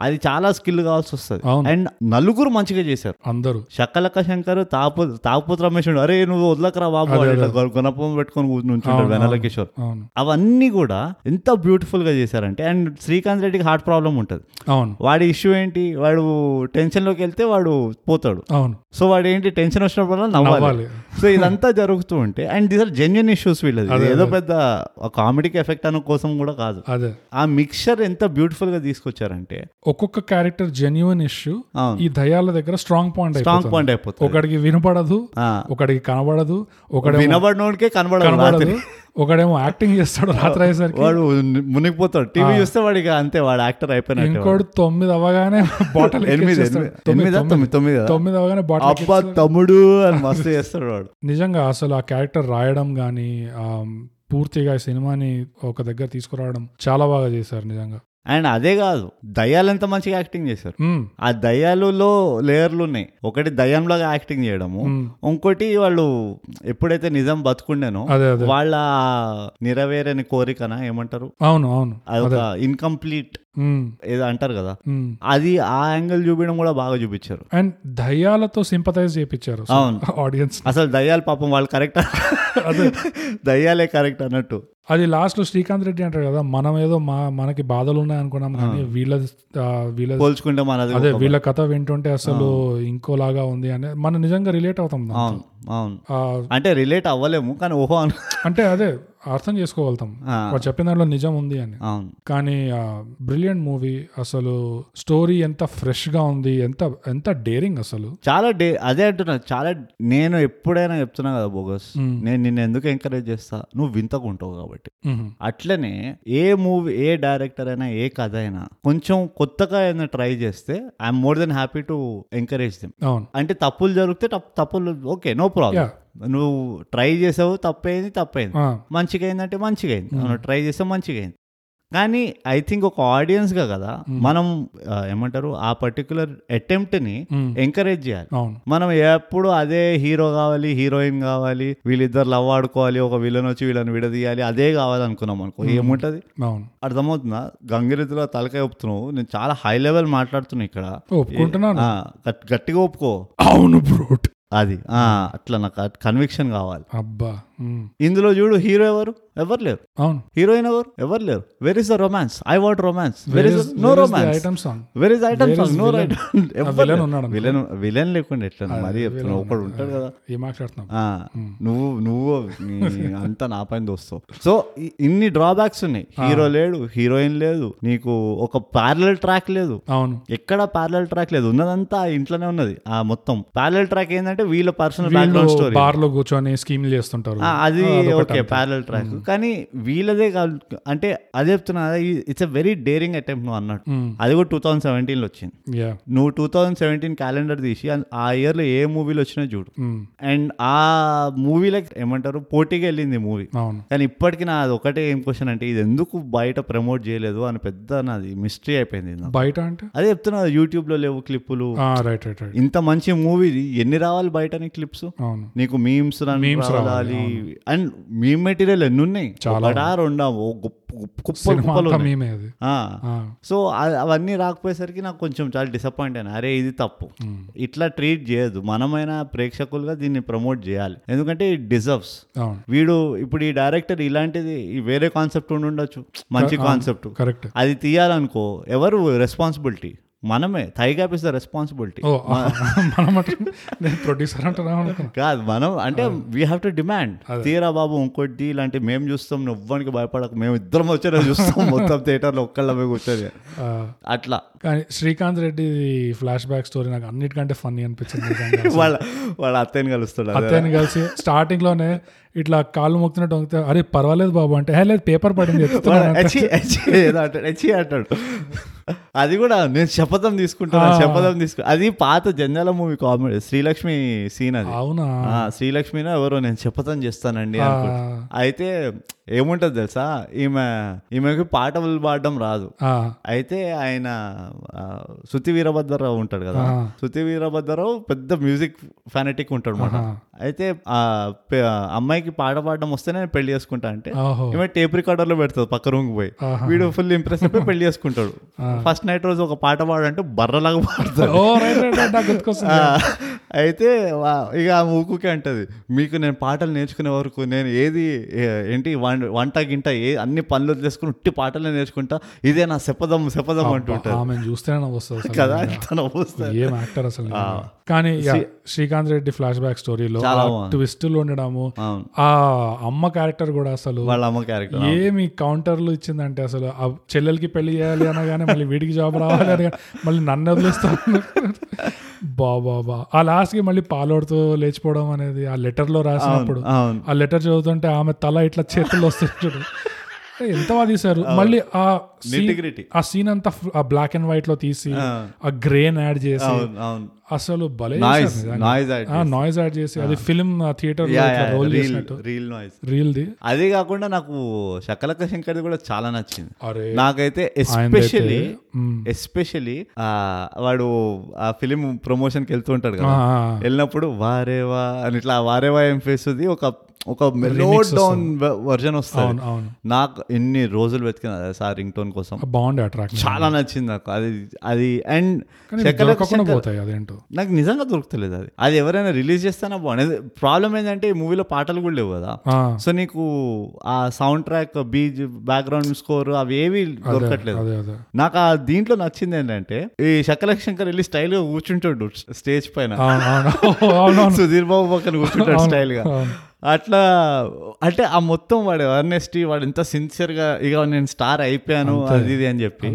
Speaker 1: అది చాలా స్కిల్ కావాల్సి వస్తుంది. అండ్ నలుగురు మంచిగా చేశారు.
Speaker 2: అందరూ.
Speaker 1: శకలక శంకర్ తాపు తాపుత్ర రమేష్. అరే నువ్వు వదలకరా బాబు గుణపం పెట్టుకొని నుంచుంటాడు వెనల కిషోర్.
Speaker 2: అవును.
Speaker 1: అవన్నీ కూడా ఎంత బ్యూటిఫుల్గా చేశారంటే అండ్ శ్రీకాంత్ రెడ్డికి హార్ట్ ప్రాబ్లం ఉంటుంది.
Speaker 2: అవును.
Speaker 1: వాడి ఇష్యూ ఏంటి? వాడు టెన్షన్లోకి వెళ్తే వాడు పోతాడు.
Speaker 2: అవును.
Speaker 1: సో వాడు ఏంటి? టెన్షన్ వచ్చినప్పుడు నవ్వాలి. సో ఇదంతా జరుగుతూ ఉంటే and these are genuine issues వీళ్ళది. ఏదో పెద్ద కామెడీకి ఎఫెక్ట్ అన్న కోసం కూడా కాదు.
Speaker 2: అదే.
Speaker 1: ఆ మిక్చర్ ఎంత బ్యూటిఫుల్గా తీసుకొచ్చారంటే
Speaker 2: ఒక్కొక్క క్యారెక్టర్ జెన్యున్ ఇష్యూ ఈ దయాల దగ్గర స్ట్రాంగ్ పాయింట్
Speaker 1: స్ట్రాంగ్ పాయింట్ అయిపోతుంది. అయిపోతుంది
Speaker 2: ఒకడికి వినపడదు ఒకడికి కనబడదు ఒకడేమో
Speaker 1: వినబడినోడికే కనబడదు.
Speaker 2: ఒకడేమో యాక్టింగ్ చేస్తాడు రాత్రి అయ్యేసరికి
Speaker 1: వాడు మునిగిపోతాడు. టీవీ చూస్తే వాడికి అంతే వాడు యాక్టర్ అయిపోయినట్టే వాడు.
Speaker 2: ఇంకోటి తొమ్మిది అవ్వగానే బాటిల్
Speaker 1: ఎనిమిది తొమ్మిది తొమ్మిది.
Speaker 2: అవ్వగానే బాటిల్
Speaker 1: అబ్బా తమ్ముడు అని మస్తు చేస్తాడు వాడు.
Speaker 2: నిజంగా అసలు ఆ క్యారెక్టర్ రాయడం కానీ పూర్తిగా సినిమాని ఒక దగ్గర తీసుకురావడం చాలా బాగా చేశారు నిజంగా.
Speaker 1: అండ్ అదే కాదు దయ్యాలు ఎంత మంచిగా యాక్టింగ్ చేశారు. ఆ దయ్యాలలో లేయర్లు ఉన్నాయి ఒకటి దయ్యంలాగా యాక్టింగ్ చేయడము. ఇంకోటి వాళ్ళు ఎప్పుడైతే నిజం బతుకుండేనో వాళ్ళ నెరవేరని కోరికన ఏమంటారు
Speaker 2: అవును అవును
Speaker 1: అదొక ఇన్కంప్లీట్. ఏదో అంటారు కదా.
Speaker 2: మ్మ్.
Speaker 1: అది ఆ యాంగిల్ చూపించడం కూడా బాగా చూపించారు.
Speaker 2: అండ్ దయ్యాలతో సింపతైజ్ చేయించారు
Speaker 1: అవును.
Speaker 2: ఆడియన్స్
Speaker 1: అసలు దయ్యాలు పాపం వాళ్ళు కరెక్ట్
Speaker 2: అదే.
Speaker 1: దయ్యాలే కరెక్ట్ అన్నట్టు.
Speaker 2: అది లాస్ట్లో శ్రీకాంత్ రెడ్డి అంటారు కదా మనం ఏదో మా మనకి బాధలు ఉన్నాయి అనుకున్నాం కానీ వీళ్ళ వీళ్ళ
Speaker 1: పోల్చుకుంటే మనది
Speaker 2: అదే వీళ్ళ కథ వింటుంటే అసలు ఇంకోలాగా ఉంది అని మనం నిజంగా రిలేట్ అవుతాం.
Speaker 1: అవును అంటే రిలేట్ అవ్వలేము కానీ ఓహో
Speaker 2: అంటే అదే అర్థం చేసుకోగలుగుతాం. వాడు చెప్పిన దాంట్లో నిజం ఉంది అని. కానీ బ్రిలియంట్ మూవీ అసలు స్టోరీ ఎంత ఫ్రెష్గా ఉంది ఎంత ఎంత డేరింగ్ అసలు.
Speaker 1: చాలా డే అదే అంటున్నా చాలా నేను ఎప్పుడైనా చెప్తున్నా కదా బోగస్. నేను నిన్ను ఎందుకు ఎంకరేజ్ చేస్తా? నువ్వు వింతకుంటావు కాబట్టి.
Speaker 2: మ్మ్.
Speaker 1: అట్లనే ఏ మూవీ ఏ డైరెక్టర్ అయినా ఏ కథ అయినా కొంచెం కొత్తగా ఏదైనా ట్రై చేస్తే I'm more than happy to encourage them అంటే తప్పులు జరిగితే తప్పు- తప్పులు ఓకే నో ప్రాబ్లం. నువ్వు ట్రై చేసావు తప్పైంది తప్పైంది. మంచిగా అయిందంటే మంచిగా అయింది నువ్వు ట్రై చేస్తే మంచిగా అయింది కానీ ఐ థింక్ ఒక ఆడియన్స్గా కదా మనం ఏమంటారు ఆ పర్టికులర్ అటెంప్ట్ని. ఎంకరేజ్ చేయాలి. మనం ఎప్పుడు అదే హీరో కావాలి హీరోయిన్ కావాలి వీళ్ళిద్దరు లవ్ ఆడుకోవాలి ఒక విలన్ వచ్చి వీళ్ళని విడదీయాలి అదే కావాలనుకున్నాం అనుకో. ఏముంటది? అర్థమవుతుందా? గంగిరెద్దులో తలకాయ ఒప్పుతున్నావు. నేను చాలా హై లెవెల్ మాట్లాడుతున్నా ఇక్కడ. గట్టిగా ఒప్పుకో.
Speaker 2: అవును బ్రోట్.
Speaker 1: అది. అట్లా నాకు కన్విక్షన్ కావాలి.
Speaker 2: అబ్బా.
Speaker 1: ఇందులో చూడు హీరో ఎవరు? ఎవరు లేరు.
Speaker 2: అవును.
Speaker 1: హీరోయిన్ ఎవరు? ఎవరు లేరు. Where is the romance I want romance where is no romance
Speaker 2: item song
Speaker 1: where is item song no? Right
Speaker 2: villain? *laughs* *laughs* ఉన్నాడు.
Speaker 1: విలన్ విలన్ లేకుండా ఎట్లా మరీ చెప్తున్నావు? ఒకడు ఉంటాడు కదా.
Speaker 2: ఏం మాట్లాడుతున్నాం
Speaker 1: ఆ, నువ్వు నువ్వు అంతా నా పైన దోస్తావు. సో ఇన్ని డ్రాబ్యాక్స్ ఉన్నాయి. హీరో లేడు హీరోయిన్ లేదు. నీకు ఒక ప్యారలల్ ట్రాక్ లేదు.
Speaker 2: అవును.
Speaker 1: ఎక్కడ ప్యారలల్ ట్రాక్ లేదు? ఉన్నదంతా ఇంట్లోనే ఉన్నది. ఆ మొత్తం. ప్యారలల్ ట్రాక్ ఏంటంటే వీళ్ళ పర్సనల్ బ్యాక్గ్రౌండ్ స్టోరీ
Speaker 2: బార్లో కూర్చొని స్కీమ్లు చేస్తుంటారు.
Speaker 1: అది ఓకే. ప్యారల్ ట్రాక్ కానీ వీళ్ళదే కాదు అంటే అదే చెప్తున్నా it's a very daring attempt నువ్వు అన్నట్టు. అది కూడా టూ థౌసండ్ సెవెంటీన్లో వచ్చింది. నువ్వు టూ థౌసండ్ సెవెంటీన్ క్యాలెండర్ తీసి ఆ- ఇయర్లో ఏ మూవీలు వచ్చినా చూడు. అండ్ ఆ మూవీలకి ఏమంటారు పోటీకి వెళ్ళింది మూవీ కానీ ఇప్పటికి నా అది ఒకటే ఏం క్వశ్చన్ అంటే ఇది ఎందుకు బయట ప్రమోట్ చేయలేదు అని పెద్ద నాది మిస్టరీ అయిపోయింది.
Speaker 2: బయట అంటే?
Speaker 1: అదే చెప్తున్నా యూట్యూబ్లో లేవు క్లిప్పులు ఇంత మంచి మూవీ ఎన్ని రావాలి బయట నీ క్లిప్స్ నీకు మీమ్స్ రావాలి
Speaker 2: రావాలి,
Speaker 1: అండ్ మీమ్ మెటీరియల్ ఎన్ని ఉన్నాయి.
Speaker 2: చాలా
Speaker 1: రెండా సో అవన్నీ రాకపోయేసరికి నాకు కొంచెం చాలా డిసప్పాయింట్ అయినా. అరే ఇది తప్పు. ఇట్లా ట్రీట్ చేయదు మనమైనా ప్రేక్షకులుగా దీన్ని ప్రమోట్ చేయాలి. ఎందుకంటే ఇట్ డిజర్వ్స్ వీడు ఇప్పుడు ఈ డైరెక్టర్ ఇలాంటిది వేరే కాన్సెప్ట్ ఉండి ఉండొచ్చు మంచి కాన్సెప్ట్
Speaker 2: కరెక్ట్
Speaker 1: అది తీయాలనుకో ఎవరు రెస్పాన్సిబిలిటీ మనమే thigh gap is the responsibility
Speaker 2: producer
Speaker 1: కాదు మనం అంటే వీ హ్యావ్ టు డిమాండ్ తీరా బాబు ఇంకోటి ఇలాంటి మేము చూస్తాం నువ్వనికి భయపడక మేము ఇద్దరం వచ్చేలా చూస్తాం *laughs* మొత్తం థియేటర్లో ఒక్కళ్ళమే కూర్చొని. అట్లా.
Speaker 2: కానీ Srikanth Reddy flashback story నాకు అన్నిటికంటే ఫన్నీ అనిపించింది.
Speaker 1: వాళ్ళ వాళ్ళ అత్తయ్యని కలుస్తాడు.
Speaker 2: అత్తయ్యని కలిసి స్టార్టింగ్లోనే ఇట్లా కాళ్ళు మొక్కుతున్నట్టు వంగితే అరే పర్వాలేదు బాబు అంటే "హే, లేదు పేపర్ పడింది
Speaker 1: అంటాడు అది కూడా నేను శపథం తీసుకుంటాను. శపథం తీసుకు అది పాత జంజాల మూవీ కామెడీ శ్రీలక్ష్మి సీన్ అది
Speaker 2: అవునా
Speaker 1: శ్రీలక్ష్మినో ఎవరో నేను శపథం చేస్తానండి. అయితే ఏముంటది తెలుసా? ఈమె ఈమెకి పాటలు పాడడం రాదు. అయితే ఆయన శృతి వీరభద్రరావు ఉంటాడు కదా. శృతి వీరభద్రరావు పెద్ద మ్యూజిక్ ఫానటిక్ ఉంటాడు అనమాట
Speaker 2: ఆహా.
Speaker 1: అయితే ఆ అమ్మాయికి పాట పాడడం వస్తేనే నేను పెళ్ళి చేసుకుంటా అంటే ఈమె టేప్ రికార్డర్లో పెడుతుంది పక్క రూమ్ పోయి. వీడు ఫుల్ ఇంప్రెస్ అయిపోయి పెళ్ళి చేసుకుంటాడు. ఫస్ట్ నైట్ రోజు ఒక పాట పాడంటే బర్రలాగా పాడతాడు. అయితే ఇక ఆ ఊకుకే అంటది మీకు నేను పాటలు నేర్చుకునే వరకు నేను ఏది ఏంటి వంట గింట ఏ అన్ని పనులు వదిలేసుకుని ఉట్టి పాటలే నేర్చుకుంటా ఇదే నా శపథం శపథం అంటుంటారు
Speaker 2: ఆమె చూస్తేనే.
Speaker 1: కదా తన
Speaker 2: ఏం యాక్టర్ అసలు. కానీ శ్రీకాంత్ రెడ్డి ఫ్లాష్ బ్యాక్ స్టోరీలో. ట్విస్టులు ఉండడము ఆ అమ్మ క్యారెక్టర్ కూడా అసలు ఏమి కౌంటర్లు ఇచ్చిందంటే అసలు ఆ చెల్లెలకి పెళ్ళి చేయాలి అనగానే మళ్ళీ వీడికి జాబ్ రావాలి అనగా మళ్ళీ నన్ను వదిలేస్తాను బాబా బా ఆ లాస్ట్కి మళ్ళీ పాలోడుతూ లేచిపోవడం అనేది ఆ లెటర్లో రాసినప్పుడు ఆ లెటర్ చదువుతుంటే ఆమె తల ఇట్లా చేతుల్లో వస్తుంది ఎంత బాగా తీశారు? మళ్ళీ ఆ. ఆ సీన్ అంతా ఆ బ్లాక్ అండ్ వైట్లో తీసి ఆ. గ్రేన్ యాడ్ చేసి అసలు భలే
Speaker 1: నాయిస్
Speaker 2: యాడ్ చేసి. అది film theatre roll
Speaker 1: noise
Speaker 2: reel the?
Speaker 1: అదే కాకుండా నాకు శకలక శంకర్ది కూడా చాలా నచ్చింది. నాకైతే ఎస్పెషల్లీ. ఎస్పెషల్లీ వాడు ఆ ఫిలిం ప్రమోషన్కి వెళ్తూ ఉంటాడు కదా. వెళ్ళినప్పుడు వారేవా అని ఇట్లా వారేవా ఏం ఫేస్ ఒక ఒక మెలో డౌన్ వర్జన్ వస్తుంది. నాకు ఎన్ని రోజులు వెతికిన సార్ రింగ్ టోన్ కోసం?
Speaker 2: బాగుండే ఆ ట్రాక్
Speaker 1: చాలా నచ్చింది నాకు. అది అది అండ్
Speaker 2: అదేంటో.
Speaker 1: నాకు నిజంగా దొరుకుతలేదు అది. అది ఎవరైనా రిలీజ్ చేస్తేనే బాగుంది ప్రాబ్లం ఏంటంటే ఈ మూవీలో పాటలు కూడా లేవు కదా. సో నీకు ఆ సౌండ్ ట్రాక్ బీజ్ బ్యాక్గ్రౌండ్ స్కోర్ అవి ఏవి దొరకట్లేదు. నాకు ఆ దీంట్లో నచ్చింది ఏంటంటే ఈ శకలక్ శంకర్ వెళ్ళి స్టైల్గా కూర్చుంటాడు స్టేజ్ పైన. *laughs* సుధీర్ బాబు పక్కన కూర్చుంటాడు
Speaker 2: స్టైల్గా.
Speaker 1: అట్లా అంటే ఆ మొత్తం వాడు అర్నెస్టీ వాడు ఎంత సిన్సియర్గా ఇక నేను స్టార్ అయిపోయాను అది ఇది అని చెప్పి.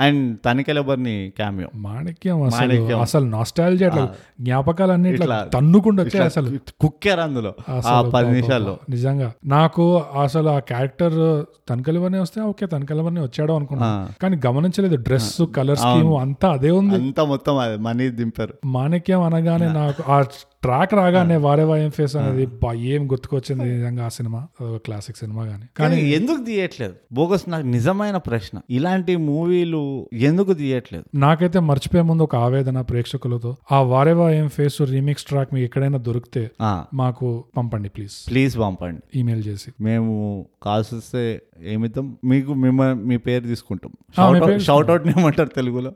Speaker 1: అండ్ తనికెలబర్ని క్యామియో
Speaker 2: మాణిక్యం అసలు
Speaker 1: మాణిక్యం.
Speaker 2: అసలు నాస్టాలజీ అట్లా జ్ఞాపకాలన్నీ ఇట్లా తన్నుకుండా వచ్చాయి అసలు.
Speaker 1: కుక్కారు అందులో ఆ పది. నిమిషాల్లో.
Speaker 2: నిజంగా. నాకు అసలు ఆ క్యారెక్టర్ తనకలివనే వస్తే ఓకే తనకలివనే వచ్చాడు అనుకున్నా. కానీ గమనించలేదు డ్రెస్ కలర్ స్కీమ్ అంతా అదే ఉంది.
Speaker 1: అంతా మొత్తం అది మనీ దింపారు.
Speaker 2: మాణిక్యం అనగానే నాకు ఆ ట్రాక్ రాగానే వారే వాయం ఫేస్ అనేది ఏం గుర్తుకొచ్చింది నిజంగా ఆ సినిమా? అదొక క్లాసిక్ సినిమా గానీ
Speaker 1: కానీ ఎందుకు తీయట్లేదు? బోగస్ నాకు నిజమైన ప్రశ్న. ఇలాంటి మూవీలు ఎందుకు తీయట్లేదు?
Speaker 2: నాకైతే మర్చిపోయే ముందు ఒక ఆవేదన ప్రేక్షకులతో ఆ వారేవా ఏం ఫేస్ రీమిక్స్ ట్రాక్ మీకు ఎక్కడైనా దొరికితే మాకు పంపండి ప్లీజ్
Speaker 1: ప్లీజ్ పంపండి.
Speaker 2: ఈమెయిల్ చేసి.
Speaker 1: మేము కాల్స్ వస్తే ఏమిద్దాం? మీకు మిమ్మల్ని మీ పేరు తీసుకుంటాం.
Speaker 2: ఆ, మీ పేరు
Speaker 1: షౌట్ అవుట్ ఏమంటారు తెలుగులో.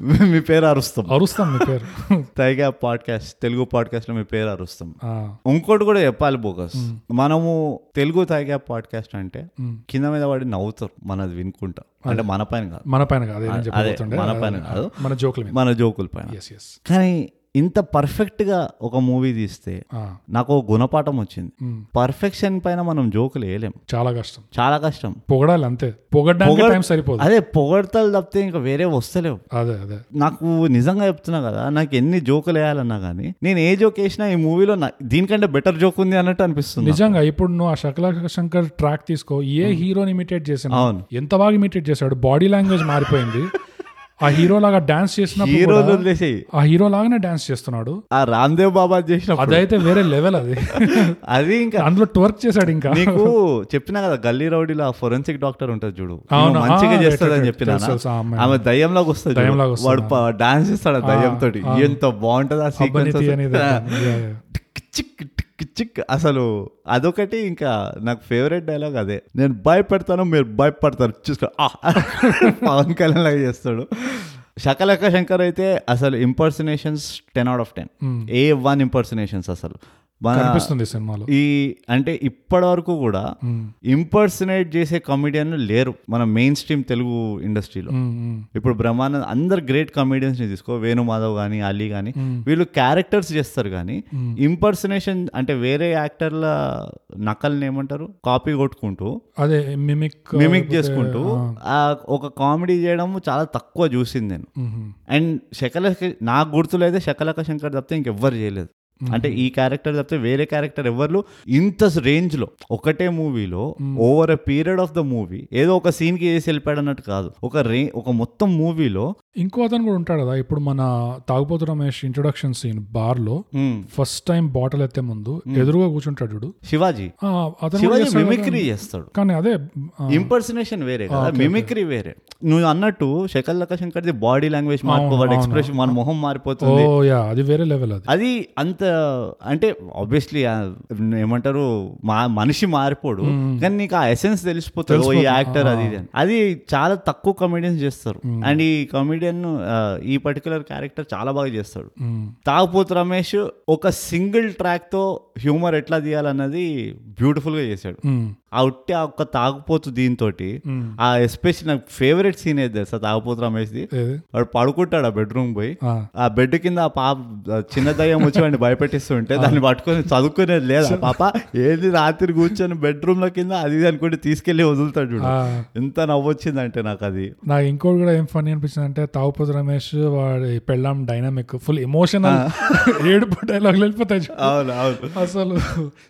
Speaker 1: మీ పేరు అరుస్తాం
Speaker 2: అరుస్తాం మీ పేరు.
Speaker 1: తైగా పాడ్కాస్ట్ తెలుగు పాడ్కాస్ట్లో మీ పేరు అరుస్తాం ఇంకోటి కూడా చెప్పాలి బోగస్. మనము తెలుగు తైగా పాడ్కాస్ట్ అంటే. కింద మీద పడి నవ్వుతారు మనది వినుకుంటా. అంటే మన పైన కాదు.
Speaker 2: మన పైన కాదు
Speaker 1: మన పైన కాదు.
Speaker 2: మన జోకుల
Speaker 1: మన జోకుల పైన. కానీ ఇంత పర్ఫెక్ట్గా ఒక మూవీ తీస్తే నాకు ఒక గుణపాఠం వచ్చింది. పర్ఫెక్షన్ పైన మనం జోకులు వేయలేం.
Speaker 2: చాలా కష్టం.
Speaker 1: చాలా కష్టం.
Speaker 2: పొగడాలి అంతే. పొగడడానికి సరిపోదు.
Speaker 1: అదే పొగడతలు తప్పితే ఇంకా వేరే వస్తలేవు.
Speaker 2: అదే అదే.
Speaker 1: నాకు నిజంగా చెప్తున్నా కదా నాకు ఎన్ని జోకులు వేయాలన్నా కానీ నేను ఏ జోక్ వేసినా ఈ మూవీలో దీనికంటే బెటర్ జోక్ ఉంది అన్నట్టు అనిపిస్తుంది
Speaker 2: నిజంగా ఇప్పుడు నువ్వు ఆ శకల శంకర్ ట్రాక్ తీసుకో ఏ హీరోని ఇమిటేట్ చేసిన
Speaker 1: అవును.
Speaker 2: ఎంత బాగా ఇమిటేట్ చేశాడు? బాడీ లాంగ్వేజ్ మారిపోయింది. ఆ హీరో లాగా డాన్స్ కూడా
Speaker 1: వదిలేసేయి.
Speaker 2: ఆ హీరో లాగానే డాన్స్ చేస్తున్నాడు.
Speaker 1: ఆ రామ్దేవ్ బాబా చేసినప్పుడు.
Speaker 2: అదైతే వేరే లెవెల్ అది. *laughs*
Speaker 1: అది ఇంకా
Speaker 2: అందులో ట్వర్క్ చేశాడు ఇంకా.
Speaker 1: నీకు చెప్పినా కదా గల్లీ రౌడీలో ఆ ఫొరెన్సిక్ డాక్టర్ ఉంటుంది చూడు. మంచిగా
Speaker 2: తెలుసు,
Speaker 1: చెప్పినా. ఆమె దయ్యంలాగా వస్తుంది వాడు డాన్స్ చేస్తాడు ఆ దయ్యం తోటి ఎంత బాగుంటది ఆ సీక్వెన్స్ *laughs* చిక్ అసలు అదొకటి ఇంకా నాకు ఫేవరెట్ డైలాగ్ అదే. నేను భయపెడతాను మీరు భయపడతారు. చూసుకో! పవన్ కళ్యాణ్ లాగా చేస్తాడు. శకలక శంకర్ అయితే అసలు impersonations ten out of ten. A one impersonations అసలు.
Speaker 2: కనిపిస్తుంది సినిమాలో
Speaker 1: ఈ అంటే ఇప్పటి వరకు కూడా. ఇంపర్సనేట్ చేసే కమెడియన్లు లేరు మన మెయిన్ స్ట్రీమ్ తెలుగు ఇండస్ట్రీలో. ఇప్పుడు బ్రహ్మానంద్ అందరు గ్రేట్ కమెడియన్స్ని తీసుకో వేణు మాధవ్ కానీ అలీ కానీ
Speaker 2: Hmm.
Speaker 1: వీళ్ళు క్యారెక్టర్స్ చేస్తారు కానీ. ఇంపర్సనేషన్ అంటే వేరే యాక్టర్ల నకల్ని ఏమంటారు కాపీ కొట్టుకుంటూ
Speaker 2: అదే మిమిక్
Speaker 1: మిమిక్ చేసుకుంటూ ఆ ఒక కామెడీ చేయడం చాలా తక్కువ చూసింది నేను అండ్ శకలక నాకు గుర్తులైతే శకలక శంకర్ తప్పితే ఇంకెవ్వరు చేయలేదు అంటే ఈ క్యారెక్టర్ తప్పితే వేరే క్యారెక్టర్ ఎవరు ఇంత రేంజ్లో ఒకటే మూవీలో over a period of the movie ఏదో ఒక సీన్కి వేసి వెళ్ళిపోయాడు అన్నట్టు కాదు. ఒక రే ఒక మొత్తం మూవీలో
Speaker 2: ఇంకో అతను కూడా ఉంటాడు కదా ఇప్పుడు మన తాగుపోతు రమేష్ ఇంట్రొడక్షన్ సీన్ బార్లో ఫస్ట్ టైం బాటిల్ ఎత్తే ముందు ఎదురుగా కూర్చుంటాడు చూడు.
Speaker 1: శివాజీ.
Speaker 2: అతను
Speaker 1: మిమిక్రీ. చేస్తాడు
Speaker 2: కానీ అదే
Speaker 1: ఇంపర్సనేషన్ వేరే కదా మిమిక్రీ వేరే. నువ్వు అన్నట్టు శకల్లక శంకర్ది బాడీ లాంగ్వేజ్ మారిపోవాడు ఎక్స్ప్రెషన్ మన మొహం మారిపోతుంది.
Speaker 2: అది వేరే లెవెల్ అది.
Speaker 1: అది అంత అంటే ఆబ్వియస్లీ ఏమంటారు మా మనిషి మారిపోడు కానీ నీకు ఆ ఎసెన్స్ తెలిసిపోతుంది ఓ ఈ యాక్టర్ అది అది చాలా తక్కువ కమెడియన్స్ చేస్తారు. అండ్ ఈ కమెడియన్ ఈ పర్టికులర్ క్యారెక్టర్ చాలా బాగా చేస్తాడు. తాగుపోతు రమేష్ ఒక సింగిల్ ట్రాక్తో హ్యూమర్ ఎట్లా తీయాలన్నది బ్యూటిఫుల్గా చేశాడు. ఆ ఉట్టి ఆ ఒక్క తాగుపోతు దీంతో. ఆ ఎస్పెషల్ నాకు ఫేవరెట్ ఫేవరెట్ సీన్ ఏది తెలుసా? తాగపోతు రమేష్ది? వాడు పడుకుంటాడు ఆ బెడ్రూమ్ పోయి.
Speaker 2: ఆ,
Speaker 1: బెడ్ కింద ఆ పాప చిన్న దయ్యం వచ్చి వాడిని భయపెట్టిస్తుంటే దాన్ని పట్టుకొని చదువుకునేది లేదు. పాప ఏది రాత్రి కూర్చొని బెడ్రూమ్లో కింద అది అనుకుంటే తీసుకెళ్ళి వదులుతాడు చూడు. ఎంత నవ్వొచ్చిందంటే నాకు అది.
Speaker 2: నాకు ఇంకోటి కూడా ఏం ఫనీ అనిపించింది అంటే తావుపతి రమేష్ వాడి పెళ్ళాం డైనామిక్ ఫుల్ ఎమోషనల్ ఏడుపు డైలాగ్ వెళ్ళిపోతాయి.
Speaker 1: అవును అవును.
Speaker 2: అసలు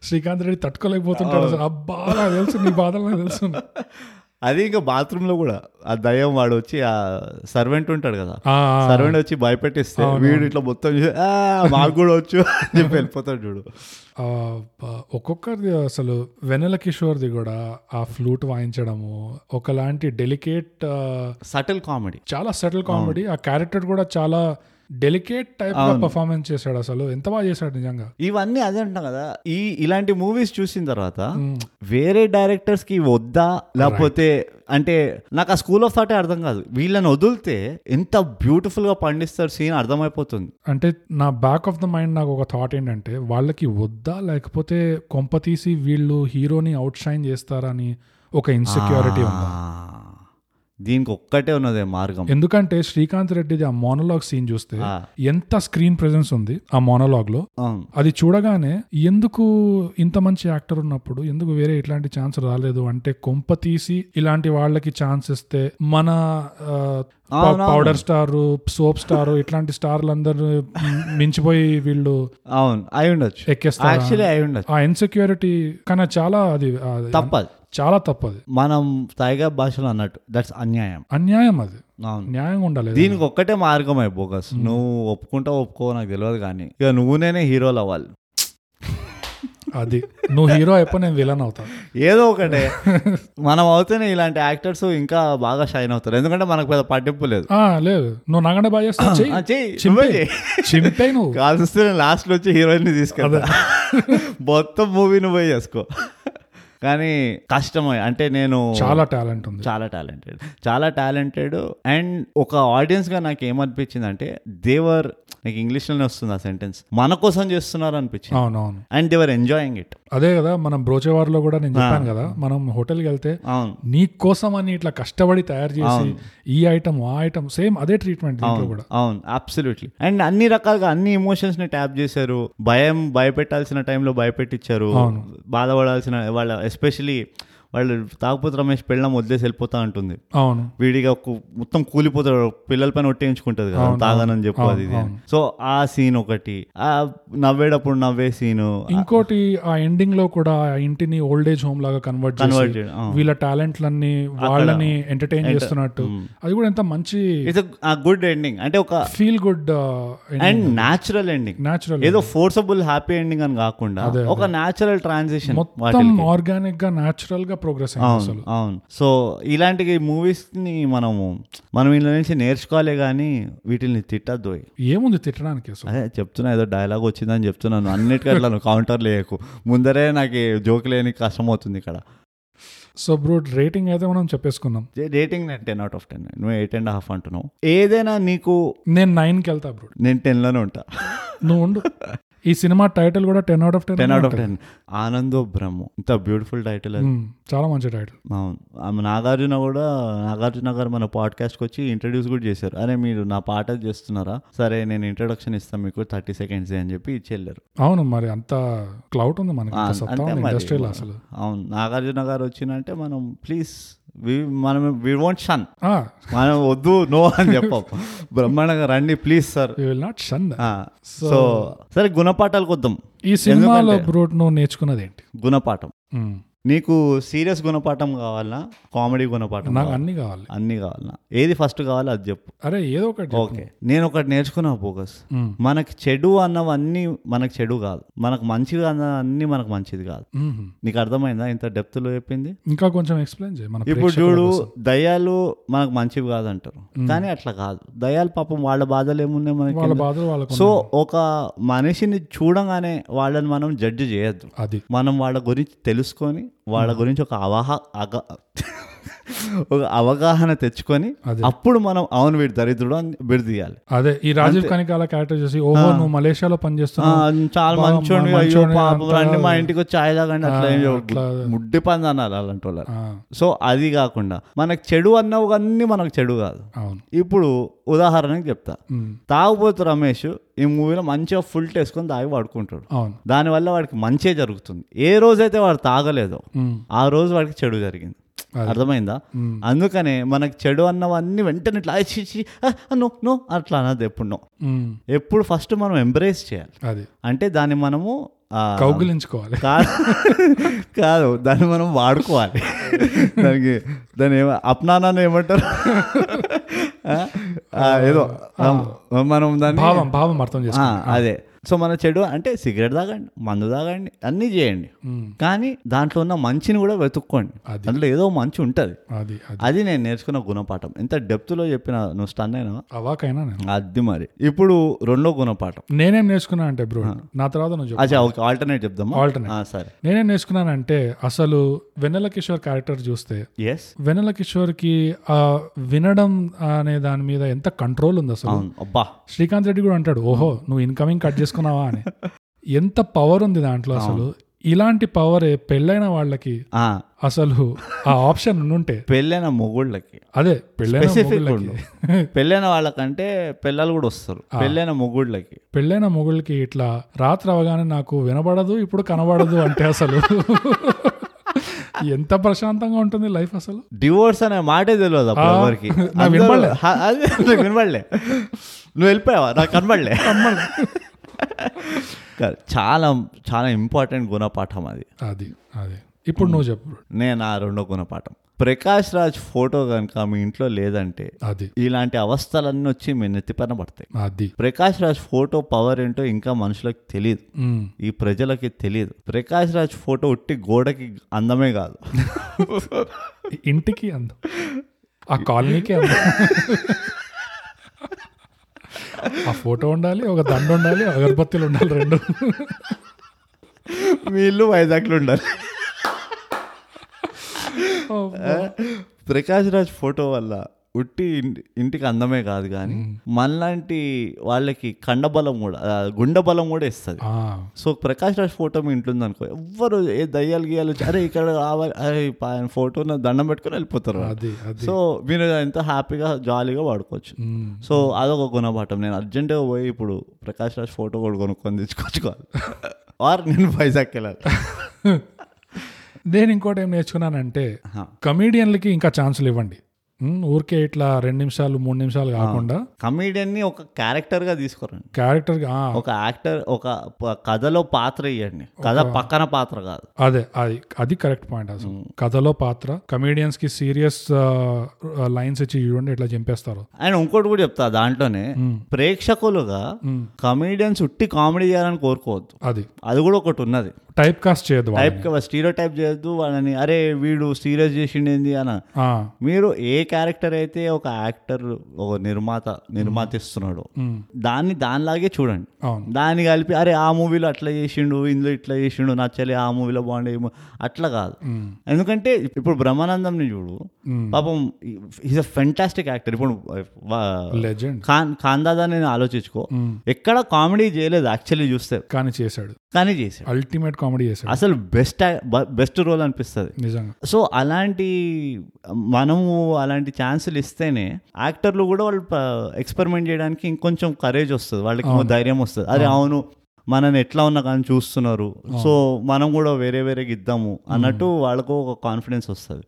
Speaker 2: శ్రీకాంత్ రెడ్డి తట్టుకోలేకపోతుంటాడు అసలు. అబ్బా తెలుసు నీ బాధలు తెలుసు. *laughs*
Speaker 1: అది ఇంకా బాత్రూమ్లో కూడా. ఆ దయ్యం వాడు వచ్చి ఆ సర్వెంట్ ఉంటాడు కదా. సర్వెంట్ వచ్చి భయపెట్టిస్తే వీడు ఇట్లా మొత్తం చూసి, "ఆ, మాకు కూడా వచ్చు అని చెప్పి వెళ్ళిపోతాడు చూడు.
Speaker 2: ఒక్కొక్కరిది అసలు వెన్నెల కిషోర్ది కూడా ఆ ఫ్లూట్ వాయించడము ఒకలాంటి డెలికేట్
Speaker 1: సటిల్ కామెడీ.
Speaker 2: చాలా సెటిల్ కామెడీ. ఆ క్యారెక్టర్ కూడా చాలా డెలికేట్ టైప్ పర్ఫార్మెన్స్ చేశాడు అసలు. ఎంత బాగా చేశాడు నిజంగా.
Speaker 1: ఇవన్నీ అదే అంటున్నా కదా ఈ ఇలాంటి మూవీస్ చూసిన తర్వాత వేరే డైరెక్టర్స్కి వద్దా లేకపోతే అంటే నాకు ఆ స్కూల్ ఆఫ్ థాటే అర్థం కాదు. వీళ్ళని వదిలితే ఎంత బ్యూటిఫుల్గా పండిస్తారు సీన్ అర్థమైపోతుంది.
Speaker 2: అంటే నా బ్యాక్ ఆఫ్ ద మైండ్ నాకు ఒక థాట్ ఏంటంటే వాళ్ళకి వద్దా లేకపోతే కొంప తీసి వీళ్ళు హీరోని అవుట్ షైన్ చేస్తారని ఒక ఇన్సెక్యూరిటీ ఉందా?
Speaker 1: దీనికి ఒక్కటే ఉన్నదే మార్గం
Speaker 2: ఎందుకంటే శ్రీకాంత్ రెడ్డిది ఆ మోనలాగ్ సీన్ చూస్తే. ఎంత స్క్రీన్ ప్రెజెన్స్ ఉంది ఆ
Speaker 1: మోనలాగ్లో.
Speaker 2: అది చూడగానే ఎందుకు ఇంత మంచి యాక్టర్ ఉన్నప్పుడు ఎందుకు వేరే ఇట్లాంటి ఛాన్స్ రాలేదు అంటే కొంప తీసి ఇలాంటి వాళ్ళకి ఛాన్స్ ఇస్తే మన. పౌడర్ స్టార్ సోప్ స్టార్ ఇట్లాంటి స్టార్లు అందరూ మించిపోయి వీళ్ళు
Speaker 1: అవును అయి ఉండొచ్చు
Speaker 2: ఎక్కేస్తారు ఆ ఇన్సెక్యూరిటీ కానీ చాలా అది అది
Speaker 1: తప్పదు
Speaker 2: చాలా తప్పది.
Speaker 1: మనం తాయిగా భాషలో అన్నట్టు దట్స్ అన్యాయం.
Speaker 2: అన్యాయం అది. న్యాయంగా ఉండాలి
Speaker 1: దీనికి ఒక్కటే మార్గం అయి బోగస్ నువ్వు ఒప్పుకుంటావు ఒప్పుకో నాకు తెలియదు కానీ. ఇక నువ్వు నేనే హీరోలు అవ్వాలి.
Speaker 2: అది. నువ్వు హీరో అయిపో నేను విలన్ అవుతా.
Speaker 1: ఏదో ఒకటే. మనం అవుతేనే ఇలాంటి యాక్టర్స్ ఇంకా బాగా షైన్ అవుతారు. ఎందుకంటే మనకు పెద్ద పట్టింపు లేదు.
Speaker 2: లేదు. నువ్వు నగండ బాగా చేస్తావు? చెయ్యి, చింపే.
Speaker 1: నువ్వే కాల్స్తే లాస్ట్లో వచ్చి హీరోయిన్ తీసుకెళ్తా. మొత్తం మూవీ నువ్వే చేసుకో. కానీ కష్టమే. అంటే నేను
Speaker 2: చాలా టాలెంట్ ఉంది.
Speaker 1: చాలా టాలెంటెడ్ చాలా టాలెంటెడ్ అండ్ ఒక ఆడియన్స్గా నాకు ఏమనిపించింది అంటే దేవర్ నాకు ఇంగ్లీష్లోనే వస్తుంది ఆ సెంటెన్స్ మన కోసం చేస్తున్నారు అనిపించింది.
Speaker 2: అవునవును.
Speaker 1: అండ్ దేవర్ ఎంజాయింగ్ ఇట్
Speaker 2: అదే కదా మనం బ్రోచేవార్లో కూడా నేను చెప్పాను కదా మనం హోటల్కి వెళ్తే నీ కోసం అని ఇట్లా కష్టపడి తయారు చేసి ఈ ఐటమ్ ఆ ఐటమ్ సేమ్ అదే ట్రీట్మెంట్ కూడా.
Speaker 1: అవును. అబ్సల్యూట్లీ అండ్ అన్ని రకాలుగా అన్ని ఎమోషన్స్ని ట్యాప్ చేశారు. భయం భయపెట్టాల్సిన టైంలో భయపెట్టించారు. బాధపడాల్సిన వాళ్ళ ఎస్పెషలీ వాళ్ళు తాగుపోతే రమేష్ పెళ్ళం వదిలేసి వెళ్ళిపోతా ఉంటుంది
Speaker 2: అవును.
Speaker 1: వీడిగా మొత్తం కూలిపోతాడు పిల్లల పైన ఒట్టేయించుకుంటది కదా తాగానని చెప్పు అది. సో ఆ సీన్ ఒకటి ఆ నవ్వేటప్పుడు నవ్వే సీను
Speaker 2: ఇంకోటి ఆ ఎండింగ్లో కూడా ఇంటిని ఓల్డ్ ఏజ్ హోమ్ లాగా కన్వర్ట్
Speaker 1: కన్వర్ట్.
Speaker 2: వీళ్ళ టాలెంట్లన్నీ వాళ్ళని ఎంటర్టైన్ చేస్తున్నట్టు. అది కూడా ఎంత మంచి
Speaker 1: గుడ్ ఎండింగ్ అంటే ఒక
Speaker 2: feel good
Speaker 1: and natural ending
Speaker 2: natural
Speaker 1: ఏదో ఫోర్సబుల్ హ్యాపీ ఎండింగ్ అని కాకుండా ఒక న్యాచురల్ ట్రాన్సిషన్
Speaker 2: మొత్తం ఆర్గానిక్గా న్యాచురల్గా ప్రోగ్రెస్ అసలు.
Speaker 1: అవును. సో ఇలాంటి మూవీస్ని మనము మనం వీళ్ళ నుంచి నేర్చుకోవాలి కానీ వీటిని తిట్టద్దు.
Speaker 2: ఏముంది తిట్టడానికి
Speaker 1: అదే చెప్తున్నా ఏదో డైలాగ్ వచ్చిందని చెప్తున్నాను. అన్నిటికీ అట్లా నువ్వు కౌంటర్ లేకు ముందరే నాకు జోక్ లేని కష్టం అవుతుంది ఇక్కడ.
Speaker 2: సో బ్రో రేటింగ్ అయితే మనం చెప్పేసుకున్నాం
Speaker 1: రేటింగ్ నేను టెన్ అవుట్ ఆఫ్ టెన్ నువ్వు ఎయిట్ అండ్ హాఫ్ అంటున్నావు. ఏదైనా నీకు
Speaker 2: నేను నైన్కి వెళ్తా బ్రో.
Speaker 1: నేను టెన్లోనే ఉంటా.
Speaker 2: నువ్వు ఉండు. *laughs* ఈ సినిమా టైటిల్ కూడా ten out of ten
Speaker 1: ten out of ten. Anando Brahma. ఇంత బ్యూటిఫుల్ టైటిల్ అది.
Speaker 2: చాలా మంచి టైటిల్.
Speaker 1: అవును. ఆమె నాగార్జున కూడా నాగార్జున గారు మన పాడ్కాస్ట్కి వచ్చి ఇంట్రడ్యూస్ కూడా చేశారు. అరే మీరు నా పాట చేస్తున్నారా? సరే నేను ఇంట్రడక్షన్ ఇస్తాను మీకు థర్టీ సెకండ్స్ అని చెప్పి ఇచ్చి వెళ్ళారు
Speaker 2: అవును మరి అంత క్లౌట్ ఉంది మనకి. ఇండస్ట్రీలో అసలు.
Speaker 1: అవును. నాగార్జున గారు వచ్చినంటే మనం ప్లీజ్ మనం వి వాంట్ షన్ మనం వద్దు నో అని చెప్పం. *laughs* బ్రహ్మాండంగా రండి ప్లీజ్ సార్
Speaker 2: విల్ నాట్ షన్
Speaker 1: సో సరే గుణపాఠాలకు వద్దాం.
Speaker 2: ఈ సినిమాలో
Speaker 1: ఎందుకంటే-
Speaker 2: బ్రో నువ్వు నేర్చుకున్నది ఏంటి?
Speaker 1: గుణపాఠం. నీకు సీరియస్ గుణపాఠం కావాలన్నా కామెడీ గుణపాఠం
Speaker 2: నాకు
Speaker 1: కావాలా?
Speaker 2: అన్ని కావాలి.
Speaker 1: అన్ని కావాలన్నా ఏది ఫస్ట్ కావాలో అది చెప్పు.
Speaker 2: అరే ఏదో ఒకటి.
Speaker 1: ఓకే. నేను ఒకటి నేర్చుకున్నా
Speaker 2: మ్మ్.
Speaker 1: మనకి చెడు అన్నవన్నీ మనకు చెడు కాదు. మనకు మంచిగా అన్న అన్ని మనకు మంచిది కాదు. నీకు అర్థమైందా? ఇంత డెప్త్లో చెప్పింది?
Speaker 2: ఇంకా కొంచెం ఎక్స్ప్లెయిన్ చేయి
Speaker 1: ఇప్పుడు చూడు
Speaker 2: కోసం.
Speaker 1: దయ్యాలు మనకు మంచివి కాదంటారు. కానీ అట్లా కాదు. దయ్యాలు పాపం వాళ్ళ బాధలు ఏమున్నాయి మనకి సో ఒక మనిషిని చూడంగానే వాళ్ళని మనం జడ్జి చేయొద్దు.
Speaker 2: అది.
Speaker 1: మనం వాళ్ళ గురించి తెలుసుకొని వాళ్ళ గురించి ఒక అవహ అగ ఒక అవగాహన తెచ్చుకొని. అప్పుడు మనం అవును వీడు దరిద్రుడు అని బిడదీయాలి
Speaker 2: అదే ఈ రాజీవ్ కనికాల క్యారెక్టర్ చూసి ఓహో నువ్వు మలేషియాలో పనిచేస్తున్నావు.
Speaker 1: చాలా
Speaker 2: బా-
Speaker 1: మంచోడి
Speaker 2: మా-
Speaker 1: అయ్యో పాపం మా ఇంటికి వచ్చి ఛాయ్ తాగండి అట్లా ముడ్డి పంది అనాలి అలాంటి వాళ్ళు సో అది కాకుండా మనకు చెడు అన్నవి అన్నీ మనకు చెడు కాదు. ఇప్పుడు ఉదాహరణకి చెప్తా. తాగుబోతు రమేష్ ఈ మూవీలో మంచిగా ఫుల్ వేసుకొని తాగి పడుకుంటాడు. దానివల్ల వాడికి మంచే జరుగుతుంది. ఏ రోజైతే వాడు తాగలేదో ఆ రోజు వాడికి చెడు జరిగింది. అర్థమైందా? అందుకనే మనకు చెడు అన్నవన్నీ వెంటనే ఇట్లా "ఆ, ఛీ, ఛీ, ఆ, ఆ, నో నో అట్లా అన్నది ఎప్పుడు నో. ఎప్పుడు ఫస్ట్ మనం ఎంబ్రేస్ చేయాలి.
Speaker 2: అది.
Speaker 1: అంటే దాన్ని మనము
Speaker 2: కౌగిలించుకోవాలి.
Speaker 1: కాదు కాదు దాన్ని మనం వాడుకోవాలి. దానికి దాని ఏమ అప్నానాన్ని ఏమంటారు? ఏదో మనం దాన్ని
Speaker 2: భావం భావం అర్థం చేసుకో
Speaker 1: అదే. సో మన చెడు అంటే సిగరెట్ తాగండి మందు తాగండి అన్నీ చేయండి. కానీ దాంట్లో ఉన్న మంచిని కూడా వెతుక్కోండి.
Speaker 2: అది.
Speaker 1: దాంట్లో ఏదో మంచి ఉంటుంది.
Speaker 2: అది
Speaker 1: నేను నేర్చుకున్న గుణపాఠం. ఎంత డెప్త్లో చెప్పిన నువ్వు స్టన్ అయినా?
Speaker 2: అవాకైనా
Speaker 1: అది మరి. ఇప్పుడు రెండో గుణపాఠం.
Speaker 2: నేనేం నేర్చుకున్నా అంటే బ్రో నా తర్వాత నువ్వు
Speaker 1: ఆల్టర్నేట్ చెప్దామా?
Speaker 2: Alternate.
Speaker 1: ఆ, సరే.
Speaker 2: నేనేం నేర్చుకున్నానంటే అసలు వెన్నెల కిషోర్ క్యారెక్టర్ చూస్తే
Speaker 1: ఎస్
Speaker 2: వెన్నెల కిషోర్కి ఆ వినడం అనే దాని మీద ఎంత కంట్రోల్ ఉంది అసలు?
Speaker 1: అబ్బా.
Speaker 2: శ్రీకాంత్ రెడ్డి కూడా అంటాడు ఓహో నువ్వు ఇన్కమింగ్ కట్ చేసుకున్నావా అని. ఎంత పవర్ ఉంది దాంట్లో అసలు. ఇలాంటి పవరే పెళ్ళైన వాళ్ళకి
Speaker 1: ఆ,
Speaker 2: అసలు ఆ ఆప్షన్ ఉంటే
Speaker 1: పెళ్ళైన మొగుళ్ళకి.
Speaker 2: అదే పెళ్ళైన
Speaker 1: పెళ్ళైన వాళ్ళకంటే పిల్లలు కూడా వస్తారు. పెళ్ళైన మొగుళ్ళకి.
Speaker 2: పెళ్ళైన మొగుళ్ళకి ఇట్లా రాత్రి అవగానే నాకు వినబడదు ఇప్పుడు కనబడదు అంటే అసలు. ఎంత ప్రశాంతంగా ఉంటుంది లైఫ్ అసలు.
Speaker 1: డివోర్స్ అనే మాటే తెలియదు ఎవరికి.
Speaker 2: నాకు వినపడలే
Speaker 1: నువ్వు వెళ్ళిపోయావా? నాకు కనబడలే. కాదు, చాలా చాలా ఇంపార్టెంట్ గుణపాఠం అది.
Speaker 2: అది అది. ఇప్పుడు నువ్వు చెప్పు
Speaker 1: నేను ఆ రెండో గుణపాఠం. ప్రకాష్ రాజ్ ఫోటో కనుక మీ ఇంట్లో లేదంటే
Speaker 2: అది.
Speaker 1: ఇలాంటి అవస్థలన్నీ వచ్చి మీ నెత్తిపైన పడతాయి.
Speaker 2: అది.
Speaker 1: ప్రకాష్ రాజ్ ఫోటో పవర్ ఏంటో ఇంకా మనుషులకు తెలియదు. ఈ ప్రజలకి తెలియదు ప్రకాష్ రాజ్ ఫోటో ఉట్టి గోడకి అందమే కాదు. *laughs*
Speaker 2: ఇంటికి అందం. ఆ కాలనీకి అందం. *laughs* ఆ ఫోటో ఉండాలి ఒక దండ ఉండాలి అగరబత్తీలు ఉండాలి రెండు.
Speaker 1: మీ ఇల్లు వైజాగ్లో ఉండాలి. ప్రకాష్ రాజ్ ఫోటో వల్ల ఉట్టి ఇంటి- ఇంటికి అందమే కాదు కానీ మనలాంటి వాళ్ళకి కండబలం కూడా గుండె బలం కూడా ఇస్తుంది. సో ప్రకాష్ రాజ్ ఫోటో మీ ఇంట్లో ఉందనుకో ఎవ్వరు ఏ దయ్యాలు గీయాలు అరే ఇక్కడ రావాలి అరే పా- ఆయన ఫోటో దండం పెట్టుకొని వెళ్ళిపోతారు సో మీరు ఎంతో హ్యాపీగా జాలీగా వాడుకోవచ్చు. సో అదొక గుణపాఠం. నేను అర్జెంటుగా పోయి ఇప్పుడు ప్రకాష్ రాజ్ ఫోటో కూడా కొనుక్కొని తెచ్చుకోవాలి. *laughs* ఆర్ నేను వైజాగ్ వెళ్ళాలి *laughs*
Speaker 2: నేను ఇంకోటి ఏం నేర్చుకున్నానంటే కమీడియన్లకి ఇంకా ఛాన్సులు ఇవ్వండి. ఊరికే ఇట్లా రెండు నిమిషాలు మూడు నిమిషాలు కాకుండా
Speaker 1: కమీడియన్ని ఒక క్యారెక్టర్గా తీసుకోరండి.
Speaker 2: క్యారెక్టర్
Speaker 1: ఒక యాక్టర్ ఒక కథలో పాత్ర ఇవ్వండి కథ పక్కన పాత్ర కాదు.
Speaker 2: అదే అది అది కరెక్ట్ పాయింట్ అసలు. కథలో పాత్ర కమీడియన్స్కి సీరియస్ లైన్స్ ఇచ్చి చూడండి ఇట్లా చంపేస్తారు.
Speaker 1: ఆయన ఇంకోటి కూడా చెప్తా దాంట్లోనే ప్రేక్షకులుగా కమీడియన్స్ ఉట్టి కామెడీ చేయాలని కోరుకోవద్దు.
Speaker 2: అది.
Speaker 1: అది కూడా ఒకటి ఉన్నది.
Speaker 2: టైప్ కాస్ట్ చేయదు.
Speaker 1: టైప్ స్టీరో టైప్ చేయొద్దు వాళ్ళని అరే వీడు సీరియస్ చేసిండేంది అని. మీరు ఏ క్యారెక్టర్ అయితే ఒక యాక్టర్ ఒక నిర్మాత నిర్మాతిస్తున్నాడో. దాన్ని దానిలాగే చూడండి. దాన్ని కలిపి అరే ఆ మూవీలో అట్లా చేసిండు ఇందులో ఇట్లా చేసిండు నచ్చలే ఆ మూవీలో బాగుండే ఈ మూ-" అట్లా కాదు. ఎందుకంటే ఇప్పుడు బ్రహ్మానందంని చూడు పాపం ఈజ్ అ ఫెంటాస్టిక్ యాక్టర్ ఇప్పుడు వా-
Speaker 2: లెజెండ్
Speaker 1: ఖాన్ ఖాన్ దాదా నేను ఆలోచించుకో ఎక్కడ కామెడీ చేయలేదు యాక్చువల్లీ చూస్తే.
Speaker 2: కానీ చేశాడు.
Speaker 1: కానీ చేశాడు.
Speaker 2: అల్టిమేట్ కామెడీ చేశాడు.
Speaker 1: అసలు బెస్ట్ బెస్ట్ రోల్ అనిపిస్తుంది.
Speaker 2: నిజంగా.
Speaker 1: సో అలాంటి మనము అలాంటి ఛాన్సులు ఇస్తేనే యాక్టర్లు కూడా వాళ్ళు ఎక్స్పెరిమెంట్ చేయడానికి ఇంకొంచెం కరేజ్ వస్తుంది. వాళ్ళకి ధైర్యం వస్తుంది. అరే అవును. మనని ఎట్లా ఉన్నా కానీ చూస్తున్నారు. సో మనం కూడా వేరే వేరే ఇద్దాము అన్నట్టు వాళ్ళకు ఒక కాన్ఫిడెన్స్ వస్తుంది.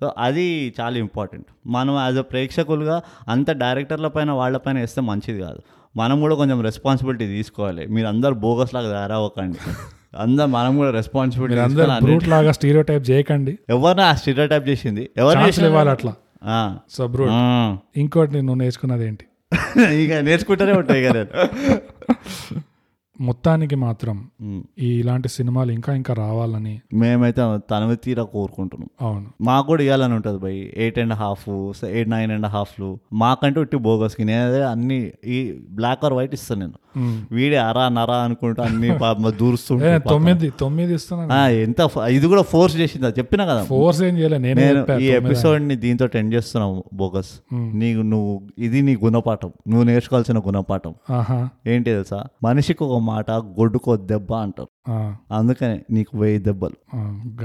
Speaker 1: సో అది చాలా ఇంపార్టెంట్ మనం యాజ్ అ ప్రేక్షకులుగా అంత డైరెక్టర్ల పైన వాళ్ళ పైన వేస్తే మంచిది కాదు. మనం కూడా కొంచెం రెస్పాన్సిబిలిటీ తీసుకోవాలి. మీరు అందరు బోగస్ లాగా తయారవ్వకండి. *laughs* అందరు మనం కూడా రెస్పాన్సిబిలిటీ
Speaker 2: లాగా స్టీరియో టైప్ చేయకండి.
Speaker 1: ఎవరిని ఆ స్టీరియో టైప్ చేసింది? ఎవరు
Speaker 2: అట్లా.
Speaker 1: ఆ.
Speaker 2: సో బ్రూట్
Speaker 1: ఆ.
Speaker 2: ఇంకోటి నువ్వు నేర్చుకున్నది ఏంటి *laughs*
Speaker 1: ఇక నేర్చుకుంటూనే ఉంటాయి కదా నేను. *laughs*
Speaker 2: మొత్తానికి మాత్రం ఇలాంటి సినిమాలు ఇంకా ఇంకా రావాలని
Speaker 1: మేమైతే తనవి తీరా కోరుకుంటున్నాం.
Speaker 2: అవును.
Speaker 1: మాకు కూడా ఇవ్వాలని ఉంటుంది భయ్ eight and half eight nine and హాఫ్లు మాకంటూ ఇట్టి బోగస్కి నేను అన్ని ఈ బ్లాక్ ఆర్ వైట్ ఇస్తాను నేను. వీడే అరా నరా అనుకుంటూ అన్ని దూరుస్తుంటే
Speaker 2: తొమ్మిది తొమ్మిది ఇస్తున్నాను
Speaker 1: ఆ, ఎంత ఇది కూడా ఫోర్స్ చేసిందా చెప్పినా కదా.
Speaker 2: ఫోర్స్ ఏం చేయలే నేనే
Speaker 1: ఈ ఎపిసోడ్ని దీంతో ఎండ్ చేస్తున్నావు బోగస్ నీకు నువ్వు ఇది నీ గుణపాఠం. నువ్వు నేర్చుకోవాల్సిన గుణపాఠం. ఏంటి తెలుసా? మనిషికి ఒక మాట గొడ్డుకో దెబ్బ అంటారు. అందుకనే నీకు వెయ్యి దెబ్బలు.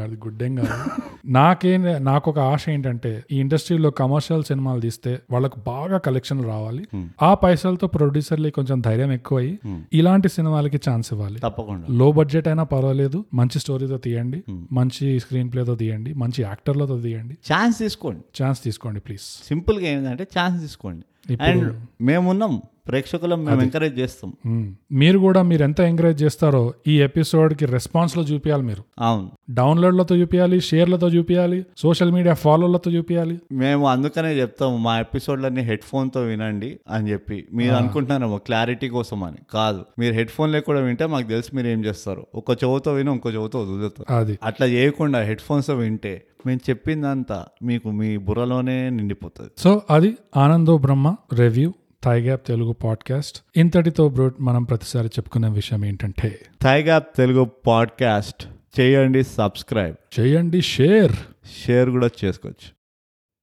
Speaker 2: అది గుడ్డేం కాదు. నాకేం నాకు ఒక ఆశ ఏంటంటే ఈ ఇండస్ట్రీలో కమర్షియల్ సినిమాలు తీస్తే వాళ్ళకు బాగా కలెక్షన్ రావాలి. ఆ పైసలతో ప్రొడ్యూసర్లకి కొంచెం ధైర్యం ఎక్కువై ఇలాంటి సినిమాలకి ఛాన్స్ ఇవ్వాలి.
Speaker 1: తప్పకుండా.
Speaker 2: లో బడ్జెట్ అయినా పర్వాలేదు మంచి స్టోరీతో తీయండి మంచి స్క్రీన్ ప్లేతో తీయండి మంచి యాక్టర్లతో తీయండి.
Speaker 1: ఛాన్స్ తీసుకోండి.
Speaker 2: ఛాన్స్ తీసుకోండి ప్లీజ్.
Speaker 1: సింపుల్గా ఏంటంటే ఛాన్స్ తీసుకోండి. అండ్ మేమున్నాం. ప్రేక్షకులం మేము ఎంకరేజ్ చేస్తాం.
Speaker 2: మీరు కూడా మీరు ఎంత ఎంకరేజ్ చేస్తారో ఈ ఎపిసోడ్కి రెస్పాన్స్లో చూపించాలి మీరు.
Speaker 1: అవును.
Speaker 2: డౌన్లోడ్లతో చూపించాలి షేర్లతో చూపించాలి సోషల్ మీడియా ఫాలోలతో చూపించాలి
Speaker 1: మేము అందుకనే చెప్తాము మా ఎపిసోడ్లన్నీ హెడ్ ఫోన్తో వినండి అని చెప్పి. మీరు అనుకుంటున్నారేమో క్లారిటీ కోసం అని కాదు. మీరు హెడ్ ఫోన్ కూడా వింటే మాకు తెలిసి మీరు ఏం చేస్తారు. ఒక చెవుతో విని ఇంకో చెవుతో వదులుతారు.
Speaker 2: అది.
Speaker 1: అట్లా చేయకుండా హెడ్ ఫోన్స్ వింటే మేము చెప్పిందంతా మీకు మీ బుర్రలోనే నిండిపోతుంది.
Speaker 2: సో అది Anando Brahma review thy gap Telugu podcast ఇంతటితో బ్రో మనం ప్రతిసారి చెప్పుకునే విషయం ఏంటంటే
Speaker 1: థైగాప్ తెలుగు పాడ్కాస్ట్ చేయండి సబ్స్క్రైబ్
Speaker 2: చేయండి షేర్
Speaker 1: షేర్ కూడా చేసుకోవచ్చు.